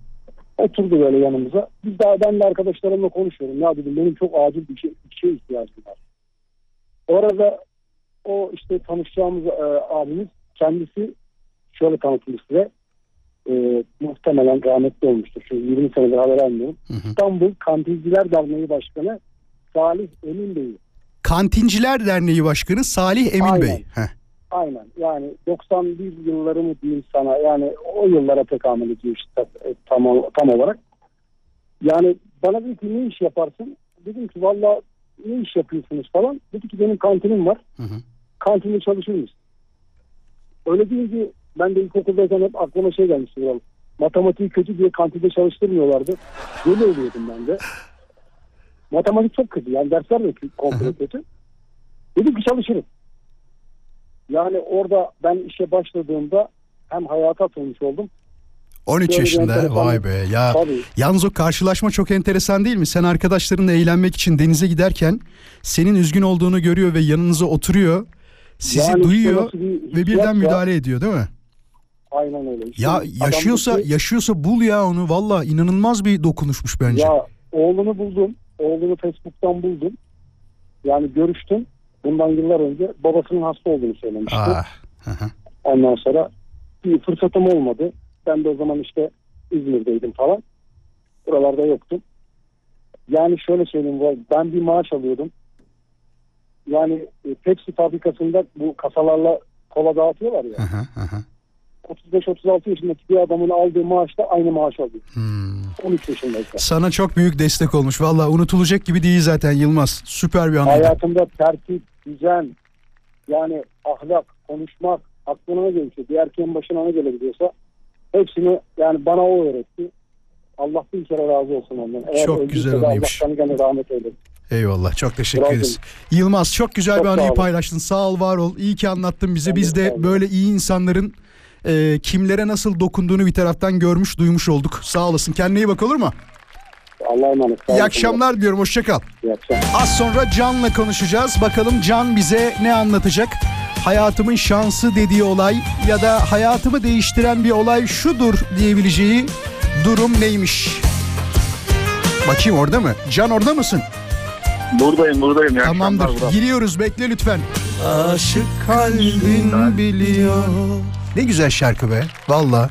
Oturdu böyle yanımıza. Biz daha ben de arkadaşlarımla konuşuyorum. Ya dedim benim çok acil bir şey, bir şeye ihtiyacım var. O arada o işte tanışacağımız e, abimiz kendisi şöyle tanıtayım size. E, muhtemelen rahmetli olmuştur. Çünkü 20 senedir haber almıyorum. Hı hı. İstanbul Kantinciler Derneği Başkanı Salih Emin Bey. Kantinciler Derneği Başkanı Salih Emin Aynen. Bey. Heh. Aynen yani 91 yılları mı diyeyim sana yani o yıllara tekamül ediyor işte e, tam, tam olarak. Yani bana dedi ki ne iş yaparsın? Dedim ki valla ne iş yapıyorsunuz falan. Dedi ki benim kantinim var. Hı hı. Kantinde çalışır mısın? Öyle deyince ben de ilkokuldayken hep aklıma şey gelmişti. Biraz. Matematiği kötü diye kantinde çalıştırmıyorlardı. Böyle oluyordum ben de. Matematik çok kötü. Yani dersler de komple kötü. Dedim ki çalışırım. Yani orada ben işe başladığımda hem hayata atılmış oldum. 13 Böyle yaşında. Vay be. Ya Tabii. Yalnız o karşılaşma çok enteresan değil mi? Sen arkadaşlarınla eğlenmek için denize giderken senin üzgün olduğunu görüyor ve yanınıza oturuyor. Sizi Yani işte duyuyor nasıl bir ve birden ya. müdahale ediyor değil mi? Aynen öyle. İşte Ya yaşıyorsa ki, yaşıyorsa bul ya onu. Valla inanılmaz bir dokunuşmuş bence. Ya oğlunu buldum. Oğlunu Facebook'tan buldum. Yani görüştüm. Bundan yıllar önce babasının hasta olduğunu söylemişti. Ah. Hı hı. Ondan sonra bir fırsatım olmadı. Ben de o zaman işte İzmir'deydim falan. Buralarda yoktum. Yani şöyle söyleyeyim. Ben bir maaş alıyordum. Yani e, Pepsi fabrikasında bu kasalarla kola dağıtıyorlar ya. Hı hı, hı hı. 35-36 yaşındaki bir adamın aldığı maaşla aynı maaş alıyor. Hmm. 13 yaşındayken. Sana çok büyük destek olmuş. Valla unutulacak gibi değil zaten Yılmaz. Süper bir anıydı. Hayatımda tertip, düzen, yani ahlak, konuşmak aklına ne gelirse, bir erkeğin başına ne gelebiliyorsa hepsini yani bana o öğretti. Allah bin kere razı olsun ondan. Eğer Çok güzel anıymış. Allah gene rahmet eylesin. Eyvallah çok teşekkür Bravo. ederiz. Yılmaz çok güzel Çok bir anıyı paylaştın. Sağ ol var ol. İyi ki anlattın bize. Biz de böyle iyi insanların e, kimlere nasıl dokunduğunu bir taraftan görmüş duymuş olduk. Sağ olasın. Kendine iyi bak olur mu? Allah'a emanet. İyi akşamlar diyorum. Hoşça kal. İyi akşamlar. Az sonra Can'la konuşacağız. Bakalım Can bize ne anlatacak? Hayatımın şansı dediği olay ya da hayatımı değiştiren bir olay şudur diyebileceği durum neymiş? Bakayım orada mı? Can orada mısın? Buradayım buradayım. İyi Tamamdır. akşamlar. Giriyoruz. Bekle lütfen. Aşık kalbin biliyor. Ne güzel şarkı be. Valla.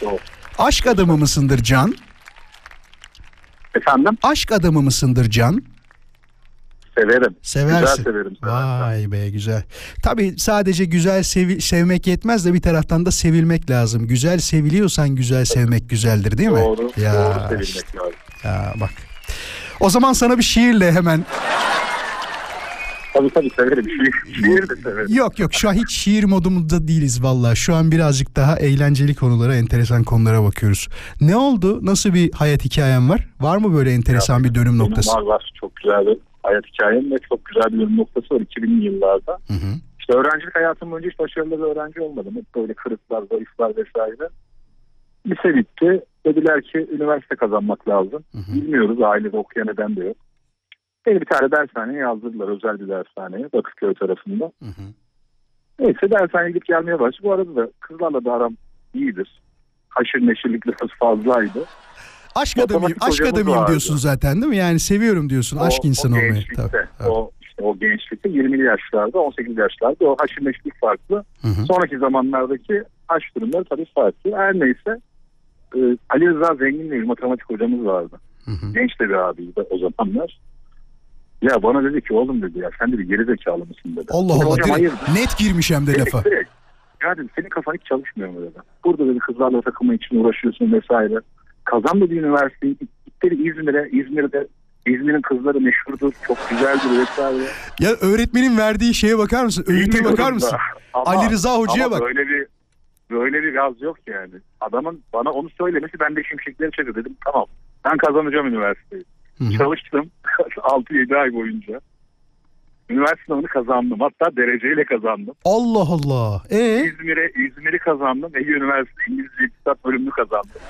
Çok. Aşk adamı mısındır Can? Efendim? Aşk adamı mısındır Can? Severim. Seversin. Güzel severim. severim. Vay be güzel. Tabii sadece güzel sevi- sevmek yetmez de bir taraftan da sevilmek lazım. Güzel seviliyorsan güzel sevmek güzeldir değil mi? Doğru. Ya, Doğru sevilmek lazım. ya bak. O zaman sana bir şiirle hemen. Tabii tabii severim. Şiir, şiir de severim. Yok yok şu an hiç şiir modumuzda değiliz valla. Şu an birazcık daha eğlenceli konulara, enteresan konulara bakıyoruz. Ne oldu? Nasıl bir hayat hikayen var? Var mı böyle enteresan bir dönüm noktası? Var var. Çok güzel bir hayat hikayem ve çok güzel bir dönüm noktası var 2000'li yıllarda. Hı hı. İşte öğrencilik hayatım boyunca hiç başarılı bir öğrenci olmadım. Hep böyle kırıklar, zayıflar vesaire. Lise bitti. Dediler ki üniversite kazanmak lazım. Hı hı. Bilmiyoruz ailede okuyan eden de yok. Beni bir tane dershaneye yazdırdılar. Özel bir dershaneye. Bakırköy tarafında. Hı hı. Neyse dershaneye gidip gelmeye başladı. Bu arada da kızlarla da aram iyidir. Haşır neşirlik biraz fazlaydı. Aşk adamıyım, aşk adamıyım vardı. diyorsun zaten değil mi? Yani seviyorum diyorsun, aşk O- insanı o olmayı. gençlikte, Tabii, tabii. O, işte o gençlikte 20'li yaşlarda, 18 yaşlarda o haşır neşirlik farklı. Hı hı. Sonraki zamanlardaki aşk durumları tabii farklı. Her neyse e, Ali Rıza Zengin bir matematik hocamız vardı. Hı hı. Genç de bir abiydi o zamanlar. Ya bana dedi ki oğlum dedi ya sen de bir geri zekalı mısın dedi. Allah Allah hocam hayır. net girmiş hem de Direkt, lafa. direkt. Ya dedim senin kafan hiç çalışmıyor mu dedi. Burada dedi kızlarla takılma için uğraşıyorsun vesaire. Kazan dedi üniversiteyi. Git dedi İzmir'e. İzmir'de İzmir'in kızları meşhurdur. Çok güzeldir vesaire. Ya öğretmenin verdiği şeye bakar mısın? Öğüte bakar mısın? Ama- Ali Rıza Hoca'ya bak. Böyle bir böyle bir gaz yok yani. Adamın bana onu söylemesi ben de şimşekleri çekti dedim. Tamam ben kazanacağım üniversiteyi. Hı hı. Çalıştım 6-7 ay boyunca. Üniversite sınavını kazandım. Hatta dereceyle kazandım. Allah Allah. E İzmir'e İzmir'i kazandım. Ege Üniversitesi İngilizce İktisat bölümünü kazandım.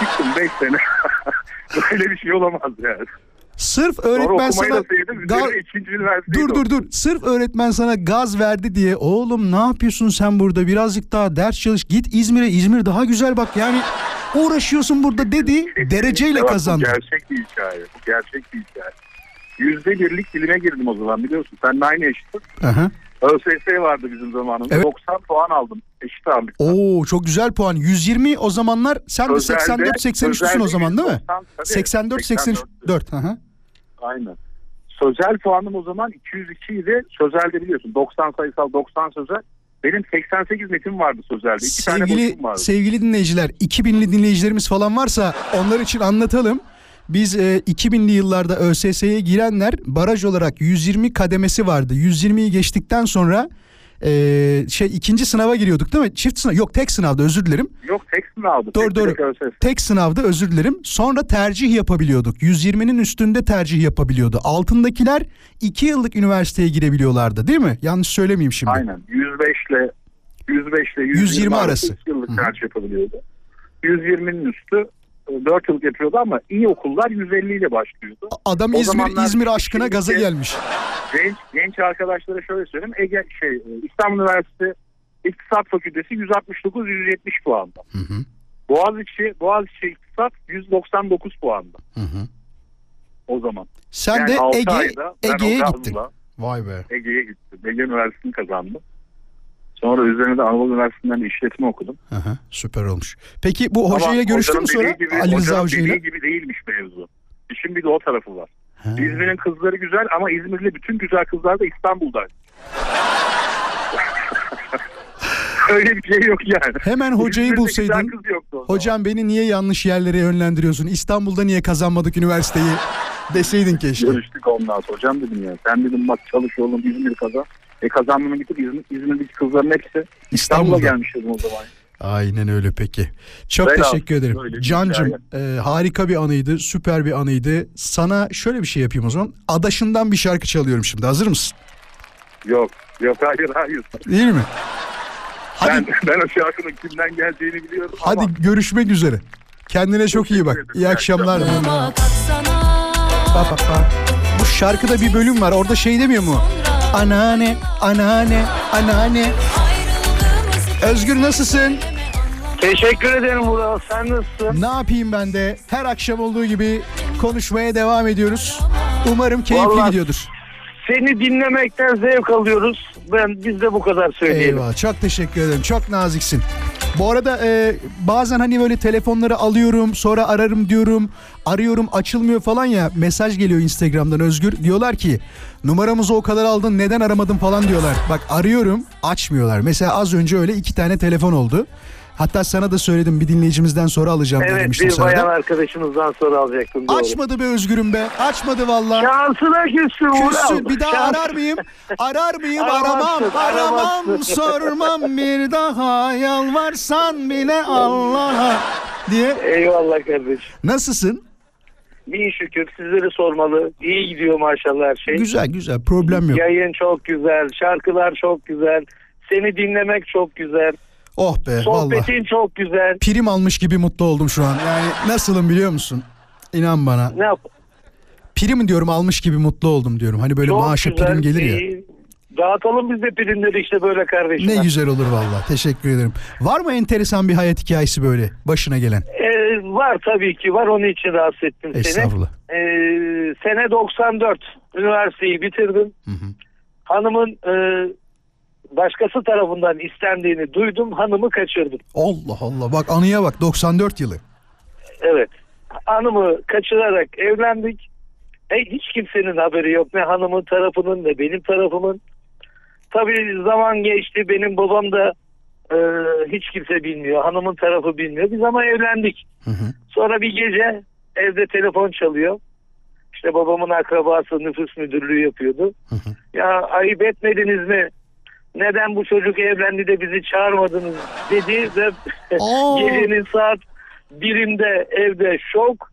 Gittim 5 sene. Böyle bir şey olamaz yani. Sırf öğretmen sana. Ga- Dur dur dur. Sırf öğretmen sana gaz verdi diye oğlum ne yapıyorsun sen burada birazcık daha ders çalış git İzmir'e İzmir daha güzel bak yani uğraşıyorsun burada dedi dereceyle Bak, kazandı. Bu gerçek bir hikaye. Bu gerçek bir hikaye. Yüzde birlik dilime girdim o zaman biliyorsun. Sen aynı eşitsin. Aha. ÖSS vardı bizim zamanımızda. Evet. 90 puan aldım eşit ağırlıkta. Oo çok güzel puan. 120 o zamanlar sen de Özelde- 84 83'lüsün o zaman değil mi? 190 tabii. 84 84. Aha. Aynen. Sözel puanım o zaman 202 idi. Sözelde biliyorsun 90 sayısal 90 sözel. Benim 88 netim vardı sözelde. İki tane Sevgili boşum vardı. sevgili dinleyiciler 2000'li dinleyicilerimiz falan varsa onlar için anlatalım. Biz e, 2000'li yıllarda ÖSS'ye girenler baraj olarak 120 kademesi vardı. 120'yi geçtikten sonra e, şey ikinci sınava giriyorduk değil mi? Çift sınav yok tek sınavda özür dilerim. Yok tek sınavdı. Doğru, tek doğru. Tek sınavda özür dilerim. Sonra tercih yapabiliyorduk. 120'nin üstünde tercih yapabiliyordu. Altındakiler 2 yıllık üniversiteye girebiliyorlardı değil mi? Yanlış söylemeyeyim şimdi. Aynen. 105 ile 105 ile 120, 120 arası. iki yıllık Hı hı. tercih yapabiliyordu. 120'nin üstü 4 yıllık yapıyordu ama iyi okullar 150 ile başlıyordu. Adam O İzmir İzmir aşkına gaza Türkiye'de- gelmiş. Genç genç arkadaşlara şöyle söyleyeyim. Ege şey İstanbul Üniversitesi İktisat Fakültesi 169 170 puanda. Hı hı. Boğaziçi Boğaziçi İktisat 199 puanda Hı hı. o zaman. Sen Yani de Ege Ege'ye gittin. Vay be. Ege'ye gittim. Ege Üniversitesi'ni kazandım. Sonra üzerine de Anadolu Üniversitesi'nden de işletme okudum. Hı, süper olmuş. Peki bu hocayla görüştün mü sonra? Gibi, Ali Rıza hocayla. gibi değilmiş mevzu. İşin bir de o tarafı var. Ha. İzmir'in kızları güzel ama İzmir'li bütün güzel kızlar da İstanbul'da. Öyle bir şey yok yani. Hemen hocayı İzmir'de bulsaydın. Hocam beni niye yanlış yerlere yönlendiriyorsun? İstanbul'da niye kazanmadık üniversiteyi? Deseydin keşke. Görüştük ondan sonra. Hocam dedim ya. Sen dedim bak çalış oğlum İzmir kazan. E kazanmamı gidip İzmir, İzmir'deki kızların hepsi İstanbul'a İstanbul'da. gelmiş dedim o zaman. Aynen öyle peki. Çok Velhasıl teşekkür ederim. bir Cancım e, harika bir anıydı. Süper bir anıydı. Sana şöyle bir şey yapayım o zaman. Adaşından bir şarkı çalıyorum şimdi. Hazır mısın? Yok. Yok hayır hayır. Değil mi? Hadi Ben, ben o şarkının kimden geldiğini biliyorum hadi ama görüşmek üzere. Kendine çok iyi bak. ederim. İyi akşamlar. Bak bak bak. Bu şarkıda bir bölüm var. Orada şey demiyor mu? Anneanne, anneanne, anneanne. Özgür nasılsın? Teşekkür ederim Vural. Sen nasılsın? Ne yapayım ben de? Her akşam olduğu gibi konuşmaya devam ediyoruz. Umarım keyifli Vallahi- gidiyordur. Seni dinlemekten zevk alıyoruz. Ben biz de bu kadar söyleyelim. Eyvallah. Çok teşekkür ederim. Çok naziksin. Bu arada e, bazen hani böyle telefonları alıyorum sonra ararım diyorum. Arıyorum açılmıyor falan ya. Mesaj geliyor Instagram'dan Özgür. Diyorlar ki numaramızı o kadar aldın neden aramadın falan diyorlar. Bak arıyorum açmıyorlar. Mesela az önce öyle iki tane telefon oldu. Hatta sana da söyledim bir dinleyicimizden sonra alacağım Evet demiştim bir sana bayan da. arkadaşımızdan sonra alacaktım. Doğru. Açmadı be Özgür'üm be. Açmadı vallahi. Şansına küssün. Küssün bir daha Şans- arar mıyım? Arar mıyım? Aramam, aramam, sormam bir daha yalvarsan bile Allah'a diye. Eyvallah kardeşim. Nasılsın? İyi şükür sizleri sormalı. İyi gidiyor maşallah her şey. Güzel güzel problem yok. Yayın çok güzel. Şarkılar çok güzel. Seni dinlemek çok güzel. Oh be. Sohbetin çok güzel. Prim almış gibi mutlu oldum şu an. Yani nasılım biliyor musun? İnan bana. Ne yap? Prim diyorum almış gibi mutlu oldum diyorum. Hani böyle Çok maaşa güzel. prim gelir ya. iyi. Dağıtalım biz de primleri işte böyle kardeşim. Ne güzel olur valla. Teşekkür ederim. Var mı enteresan bir hayat hikayesi böyle başına gelen? Ee, var tabii ki var onun için rahatsız ettim seni. Estağfurullah. Ee, sene 94 üniversiteyi bitirdim. Hanımın e, başkası tarafından istendiğini duydum. Hanımı kaçırdım. Allah Allah bak anıya bak 94 yılı. Evet. Hanımı kaçırarak evlendik. E, hiç kimsenin haberi yok. Ne hanımın tarafının ne benim tarafımın. Tabii zaman geçti. Benim babam da e, hiç kimse bilmiyor. Hanımın tarafı bilmiyor. Biz ama evlendik. Sonra bir gece evde telefon çalıyor. İşte babamın akrabası nüfus müdürlüğü yapıyordu. Ya ayıp etmediniz mi? Neden bu çocuk evlendi de bizi çağırmadınız dedi ve gecenin saat birinde evde şok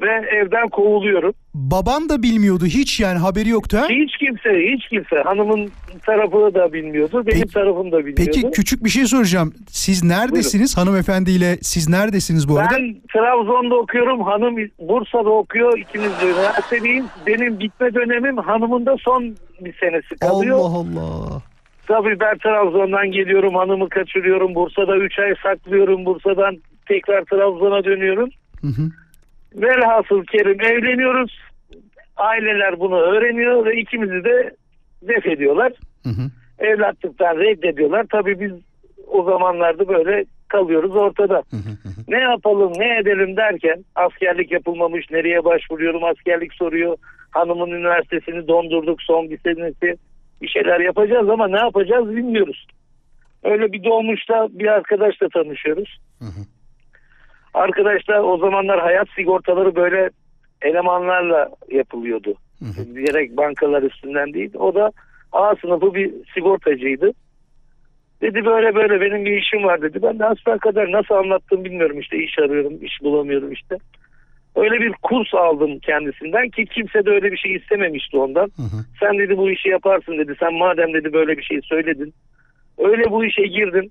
ve evden kovuluyorum. Baban da bilmiyordu hiç yani haberi yoktu ha? Hiç kimse, hiç kimse hanımın tarafı da bilmiyordu, benim Peki- tarafım da bilmiyordu. Peki küçük bir şey soracağım. Siz neredesiniz hanımefendiyle? Siz neredesiniz bu arada? Ben Trabzon'da okuyorum, hanım Bursa'da okuyor, ikimiz de üniversitedeyiz. Benim bitme dönemim hanımın da son bir senesi kalıyor. Allah Allah. Tabii ben Trabzon'dan geliyorum, hanımı kaçırıyorum. Bursa'da 3 ay saklıyorum, Bursa'dan tekrar Trabzon'a dönüyorum. Hı hı. Velhasıl kerim evleniyoruz. Aileler bunu öğreniyor ve ikimizi de def ediyorlar. Hı hı. Evlatlıktan reddediyorlar. Tabii biz o zamanlarda böyle kalıyoruz ortada. ne yapalım ne edelim derken askerlik yapılmamış nereye başvuruyorum askerlik soruyor. Hanımın üniversitesini dondurduk son bir senesi. Bir şeyler yapacağız ama ne yapacağız bilmiyoruz. Öyle bir dolmuşta bir arkadaşla tanışıyoruz. Arkadaşlar o zamanlar hayat sigortaları böyle elemanlarla yapılıyordu. Direkt bankalar üstünden değil. O da A sınıfı bir sigortacıydı. Dedi böyle böyle benim bir işim var dedi. Ben de asla kadar nasıl anlattım bilmiyorum işte iş arıyorum, iş bulamıyorum işte. Öyle bir kurs aldım kendisinden ki kimse de öyle bir şey istememişti ondan. Sen dedi bu işi yaparsın dedi. Sen madem dedi böyle bir şey söyledin. Öyle bu işe girdim.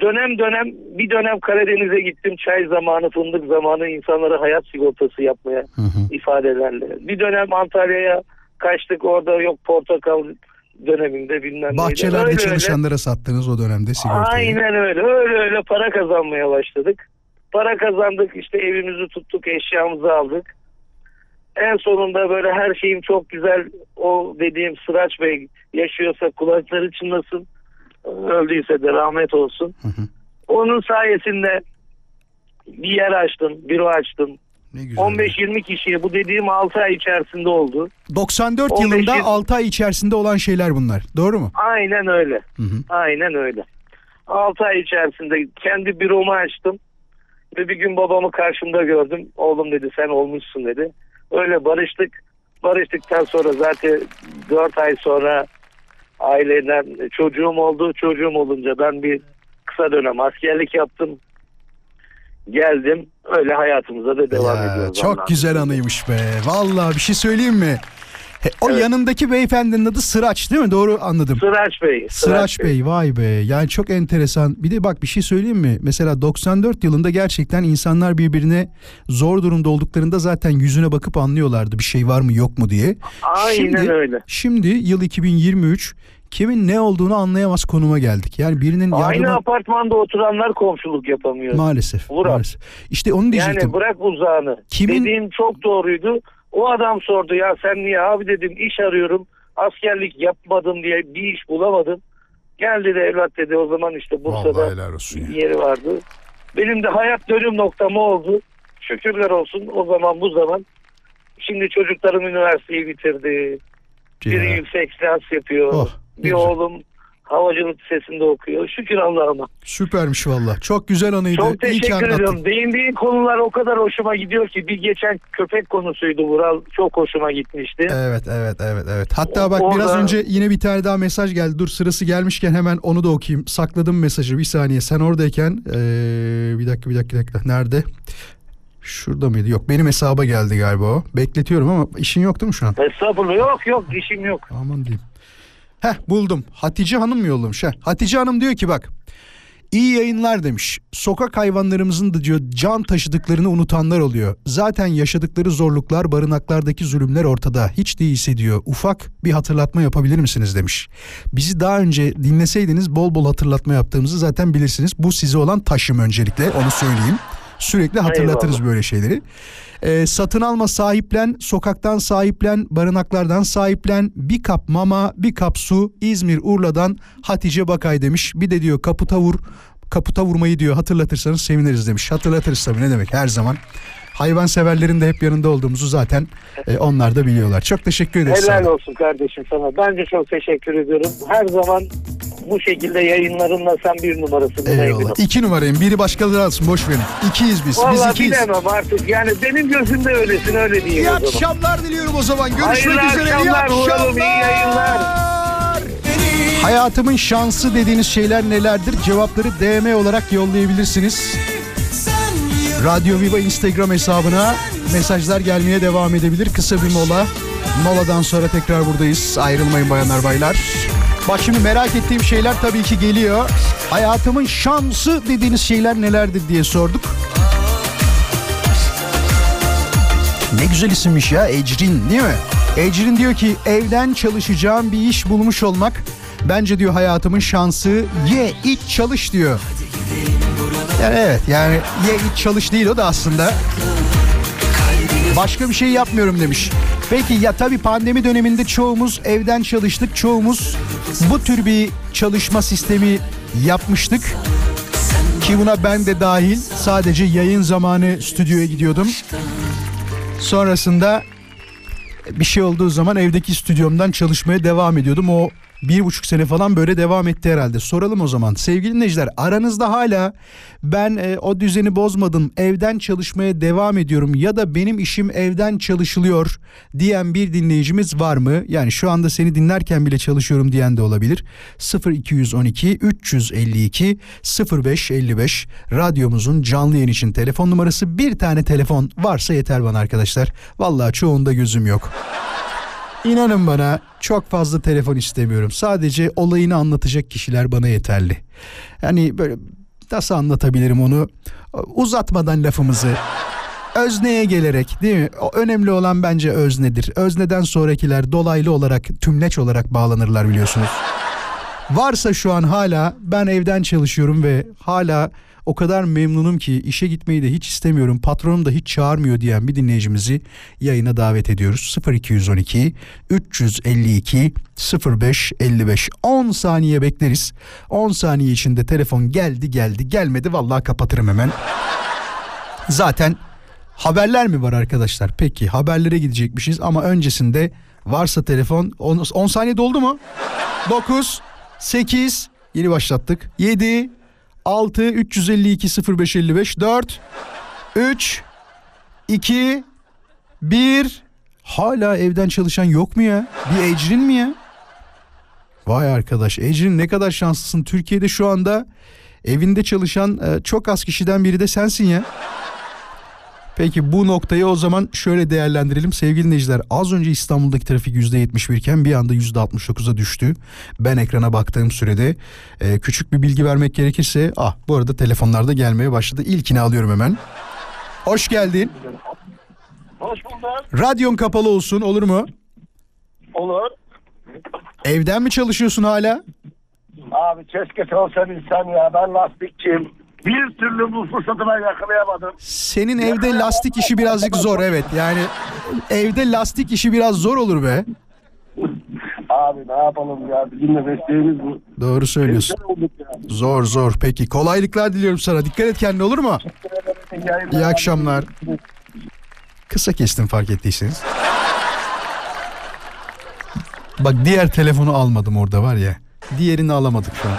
Dönem dönem bir dönem Karadeniz'e gittim. Çay zamanı, fındık zamanı insanlara hayat sigortası yapmaya ifadelerle. Bir dönem Antalya'ya kaçtık. Orada yok portakal döneminde bilmem neydi. Bahçelerde Öyle öyle. çalışanlara sattınız o dönemde sigortayı. Aynen öyle. Öyle öyle para kazanmaya başladık. Para kazandık işte evimizi tuttuk eşyamızı aldık. En sonunda böyle her şeyim çok güzel. O dediğim Sıraç Bey yaşıyorsa kulakları çınlasın. Öldüyse de rahmet olsun. Onun sayesinde bir yer açtım, büro açtım. Ne güzel. 15-20 kişiye bu dediğim 6 ay içerisinde oldu. 94 15 yılında yıl- 6 ay içerisinde olan şeyler bunlar. Doğru mu? Aynen öyle. Hı hı. Aynen öyle. 6 ay içerisinde kendi büromu açtım. Ve bir gün babamı karşımda gördüm. Oğlum dedi sen olmuşsun dedi. Öyle barıştık. Barıştıktan sonra zaten 4 ay sonra aileden çocuğum oldu. Çocuğum olunca ben bir kısa dönem askerlik yaptım. Geldim. Öyle hayatımıza da devam Ya, ediyoruz. çok Allah'ın güzel anıymış be. Vallahi bir şey söyleyeyim mi? He, o Evet. yanındaki beyefendinin adı Sıraç değil mi? Doğru anladım. Sıraç Bey. Sıraç Bey vay be yani çok enteresan bir de bak bir şey söyleyeyim mi mesela 94 yılında gerçekten insanlar birbirine zor durumda olduklarında zaten yüzüne bakıp anlıyorlardı bir şey var mı yok mu diye. Aynen Şimdi- öyle. Şimdi yıl 2023 kimin ne olduğunu anlayamaz konuma geldik yani birinin Aynı yardıma apartmanda oturanlar komşuluk yapamıyor. maalesef, Vural. maalesef. işte onu diyecektim Yani bırak uzağını. Kimin- Dediğin çok doğruydu. O adam sordu ya sen niye abi dedim iş arıyorum. Askerlik yapmadım diye bir iş bulamadım. Gel dedi evlat dedi o zaman işte Bursa'da yeri vardı. Benim de hayat dönüm noktam oldu. Şükürler olsun o zaman bu zaman. Şimdi çocuklarım üniversiteyi bitirdi. Biri yüksek lisans yapıyor. Oh, bir güzel. oğlum havacılık lisesinde okuyor. Şükür Allah'ıma. Süpermiş valla çok güzel anıydı Çok teşekkür ediyorum. Değindiğin konular o kadar hoşuma gidiyor ki bir geçen köpek konusuydu Vural. Çok hoşuma gitmişti. Evet evet evet evet. Hatta bak Orada- biraz önce yine bir tane daha mesaj geldi. Dur sırası gelmişken hemen onu da okuyayım. Sakladım mesajı bir saniye. Sen oradayken ee, bir dakika bir dakika bir dakika. Nerede? Şurada mıydı? Yok benim hesaba geldi galiba o. Bekletiyorum ama işin yok değil mi şu an? Estağfurullah yok yok işim yok. Aman diyeyim. Heh buldum. Hatice Hanım mı yollamış? Heh. Hatice Hanım diyor ki bak. İyi yayınlar demiş. Sokak hayvanlarımızın da diyor can taşıdıklarını unutanlar oluyor. Zaten yaşadıkları zorluklar, barınaklardaki zulümler ortada. Hiç değilse diyor. Ufak bir hatırlatma yapabilir misiniz demiş. Bizi daha önce dinleseydiniz bol bol hatırlatma yaptığımızı zaten bilirsiniz. Bu size olan taşım öncelikle onu söyleyeyim. Sürekli hatırlatırız Eyvallah. böyle şeyleri. Ee, satın alma sahiplen, sokaktan sahiplen, barınaklardan sahiplen, bir kap mama, bir kap su, İzmir Urla'dan Hatice Bakay demiş. Bir de diyor kaputa vur, kaputa vurmayı diyor hatırlatırsanız seviniriz demiş. Hatırlatırız tabii ne demek her zaman. Hayvan severlerin de hep yanında olduğumuzu zaten e, onlar da biliyorlar. Çok teşekkür ederiz. Helal sana. olsun kardeşim sana. Bence çok teşekkür ediyorum. Her zaman bu şekilde yayınlarınla sen bir numarasın. Eyvallah. İki numarayım. Biri başkaları alsın. Boş verin. İkiyiz biz. biz Vallahi ikiyiz. bilemem artık. Yani benim gözümde öylesin öyle diyeyim İyi akşamlar diliyorum o zaman. Görüşmek Hayırlı üzere. İyi akşamlar Vuralım, iyi yayınlar. Hayatımın şansı dediğiniz şeyler nelerdir? Cevapları DM olarak yollayabilirsiniz. Radyo Viva Instagram hesabına mesajlar gelmeye devam edebilir. Kısa bir mola. Moladan sonra tekrar buradayız. Ayrılmayın bayanlar baylar. Bak şimdi merak ettiğim şeyler tabii ki geliyor. Hayatımın şansı dediğiniz şeyler nelerdir diye sorduk. Ne güzel isimmiş ya Ecrin değil mi? Ecrin diyor ki evden çalışacağım bir iş bulmuş olmak bence diyor hayatımın şansı. Ye iç çalış diyor. Yani evet yani ye iç çalış değil o da aslında. Başka bir şey yapmıyorum demiş. Peki ya tabii pandemi döneminde çoğumuz evden çalıştık. Çoğumuz bu tür bir çalışma sistemi yapmıştık. Ki buna ben de dahil sadece yayın zamanı stüdyoya gidiyordum. Sonrasında bir şey olduğu zaman evdeki stüdyomdan çalışmaya devam ediyordum. O bir buçuk sene falan böyle devam etti herhalde. Soralım o zaman. Sevgili dinleyiciler aranızda hala ben e, o düzeni bozmadım evden çalışmaya devam ediyorum ya da benim işim evden çalışılıyor diyen bir dinleyicimiz var mı? Yani şu anda seni dinlerken bile çalışıyorum diyen de olabilir. 0212 352 0555 radyomuzun canlı yayın için telefon numarası bir tane telefon varsa yeter bana arkadaşlar. Vallahi çoğunda gözüm yok. İnanın bana çok fazla telefon istemiyorum. Sadece olayını anlatacak kişiler bana yeterli. Yani böyle nasıl anlatabilirim onu? Uzatmadan lafımızı özneye gelerek değil mi? O önemli olan bence öznedir. Özneden sonrakiler dolaylı olarak tümleç olarak bağlanırlar biliyorsunuz. Varsa şu an hala ben evden çalışıyorum ve hala o kadar memnunum ki işe gitmeyi de hiç istemiyorum. Patronum da hiç çağırmıyor diyen bir dinleyicimizi yayına davet ediyoruz. 0212 352 0555 10 saniye bekleriz. 10 saniye içinde telefon geldi geldi gelmedi vallahi kapatırım hemen. Zaten haberler mi var arkadaşlar? Peki haberlere gidecekmişiz ama öncesinde varsa telefon 10, 10 saniye doldu mu? 9 8 yeni başlattık. 7 6 352 0555 4 3 2 1 Hala evden çalışan yok mu ya? Bir Ecrin mi ya? Vay arkadaş Ecrin ne kadar şanslısın. Türkiye'de şu anda evinde çalışan e, çok az kişiden biri de sensin ya. Peki bu noktayı o zaman şöyle değerlendirelim sevgili dinleyiciler. Az önce İstanbul'daki trafik %71 iken bir anda %69'a düştü. Ben ekrana baktığım sürede e, küçük bir bilgi vermek gerekirse ah bu arada telefonlarda gelmeye başladı. İlkini alıyorum hemen. Hoş geldin. Hoş bulduk. Radyon kapalı olsun olur mu? Olur. Evden mi çalışıyorsun hala? Abi keşke olsa bilsen ya ben lastikçiyim. Bir türlü bu fırsatı ben yakalayamadım. Senin evde lastik işi birazcık zor evet. Yani evde lastik işi biraz zor olur be. Abi ne yapalım ya bizim de mesleğimiz bu. Doğru söylüyorsun. Zor zor. Peki kolaylıklar diliyorum sana. Dikkat et kendine olur mu? İyi akşamlar. Kısa kestim fark ettiyseniz. Bak diğer telefonu almadım orada var ya. Diğerini alamadık şu an.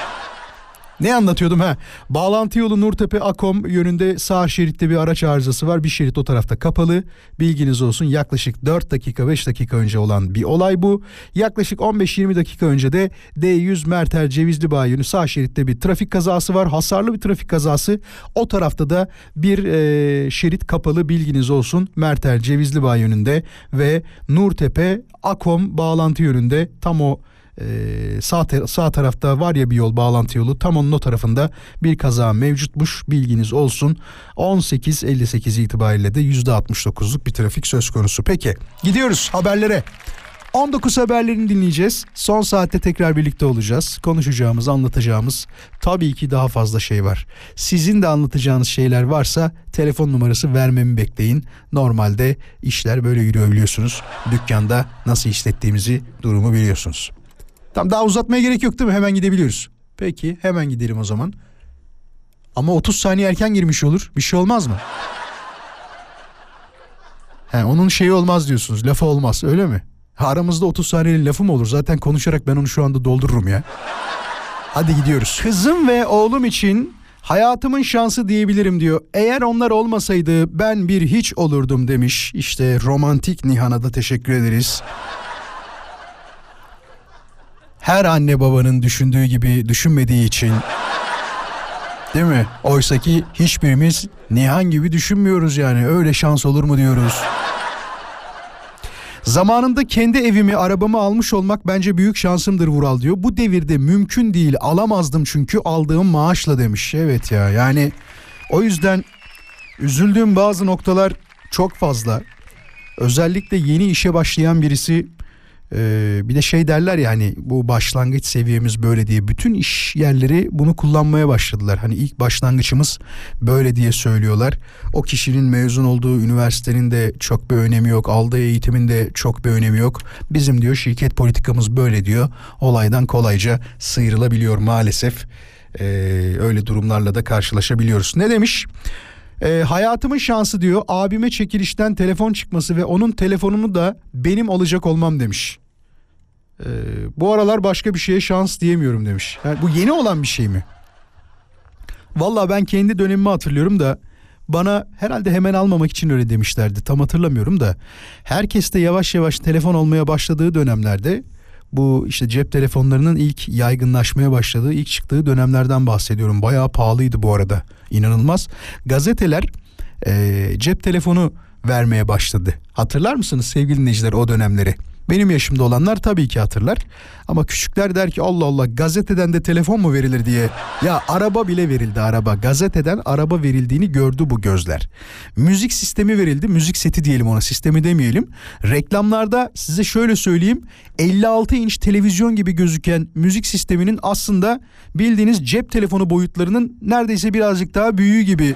Ne anlatıyordum ha? Bağlantı yolu Nurtepe Akom yönünde sağ şeritte bir araç arızası var. Bir şerit o tarafta kapalı. Bilginiz olsun yaklaşık 4 dakika 5 dakika önce olan bir olay bu. Yaklaşık 15-20 dakika önce de D100 Merter Cevizli Bağ yönü sağ şeritte bir trafik kazası var. Hasarlı bir trafik kazası. O tarafta da bir e, şerit kapalı bilginiz olsun. Merter Cevizli Bağ yönünde ve Nurtepe Akom bağlantı yönünde tam o ee, sağ, sağ tarafta var ya bir yol bağlantı yolu tam onun o tarafında bir kaza mevcutmuş bilginiz olsun 18.58 itibariyle de %69'luk bir trafik söz konusu peki gidiyoruz haberlere 19 haberlerini dinleyeceğiz. Son saatte tekrar birlikte olacağız. Konuşacağımız, anlatacağımız tabii ki daha fazla şey var. Sizin de anlatacağınız şeyler varsa telefon numarası vermemi bekleyin. Normalde işler böyle yürüyor biliyorsunuz. Dükkanda nasıl işlettiğimizi, durumu biliyorsunuz. Tamam daha uzatmaya gerek yok değil mi? Hemen gidebiliyoruz. Peki hemen gidelim o zaman. Ama 30 saniye erken girmiş olur. Bir şey olmaz mı? He, onun şeyi olmaz diyorsunuz. Lafı olmaz öyle mi? Aramızda 30 saniyenin lafı mı olur? Zaten konuşarak ben onu şu anda doldururum ya. Hadi gidiyoruz. Kızım ve oğlum için hayatımın şansı diyebilirim diyor. Eğer onlar olmasaydı ben bir hiç olurdum demiş. İşte romantik Nihan'a da teşekkür ederiz. Her anne babanın düşündüğü gibi düşünmediği için Değil mi? Oysa ki hiçbirimiz Nihan gibi düşünmüyoruz yani. Öyle şans olur mu diyoruz. Zamanında kendi evimi, arabamı almış olmak bence büyük şansımdır Vural diyor. Bu devirde mümkün değil. Alamazdım çünkü aldığım maaşla demiş. Evet ya yani o yüzden üzüldüğüm bazı noktalar çok fazla. Özellikle yeni işe başlayan birisi ee, bir de şey derler ya hani bu başlangıç seviyemiz böyle diye bütün iş yerleri bunu kullanmaya başladılar. Hani ilk başlangıçımız böyle diye söylüyorlar. O kişinin mezun olduğu üniversitenin de çok bir önemi yok. Aldığı eğitimin de çok bir önemi yok. Bizim diyor şirket politikamız böyle diyor. Olaydan kolayca sıyrılabiliyor maalesef. Ee, öyle durumlarla da karşılaşabiliyoruz. Ne demiş? Ee, hayatımın şansı diyor abime çekilişten telefon çıkması ve onun telefonunu da benim alacak olmam demiş. Ee, bu aralar başka bir şeye şans diyemiyorum demiş. Yani bu yeni olan bir şey mi? Vallahi ben kendi dönemimi hatırlıyorum da bana herhalde hemen almamak için öyle demişlerdi. Tam hatırlamıyorum da herkes de yavaş yavaş telefon olmaya başladığı dönemlerde bu işte cep telefonlarının ilk yaygınlaşmaya başladığı, ilk çıktığı dönemlerden bahsediyorum. Bayağı pahalıydı bu arada. İnanılmaz. Gazeteler eee, cep telefonu vermeye başladı. Hatırlar mısınız sevgili dinleyiciler o dönemleri? Benim yaşımda olanlar tabii ki hatırlar. Ama küçükler der ki Allah Allah gazeteden de telefon mu verilir diye. Ya araba bile verildi araba. Gazeteden araba verildiğini gördü bu gözler. Müzik sistemi verildi. Müzik seti diyelim ona sistemi demeyelim. Reklamlarda size şöyle söyleyeyim. 56 inç televizyon gibi gözüken müzik sisteminin aslında bildiğiniz cep telefonu boyutlarının neredeyse birazcık daha büyüğü gibi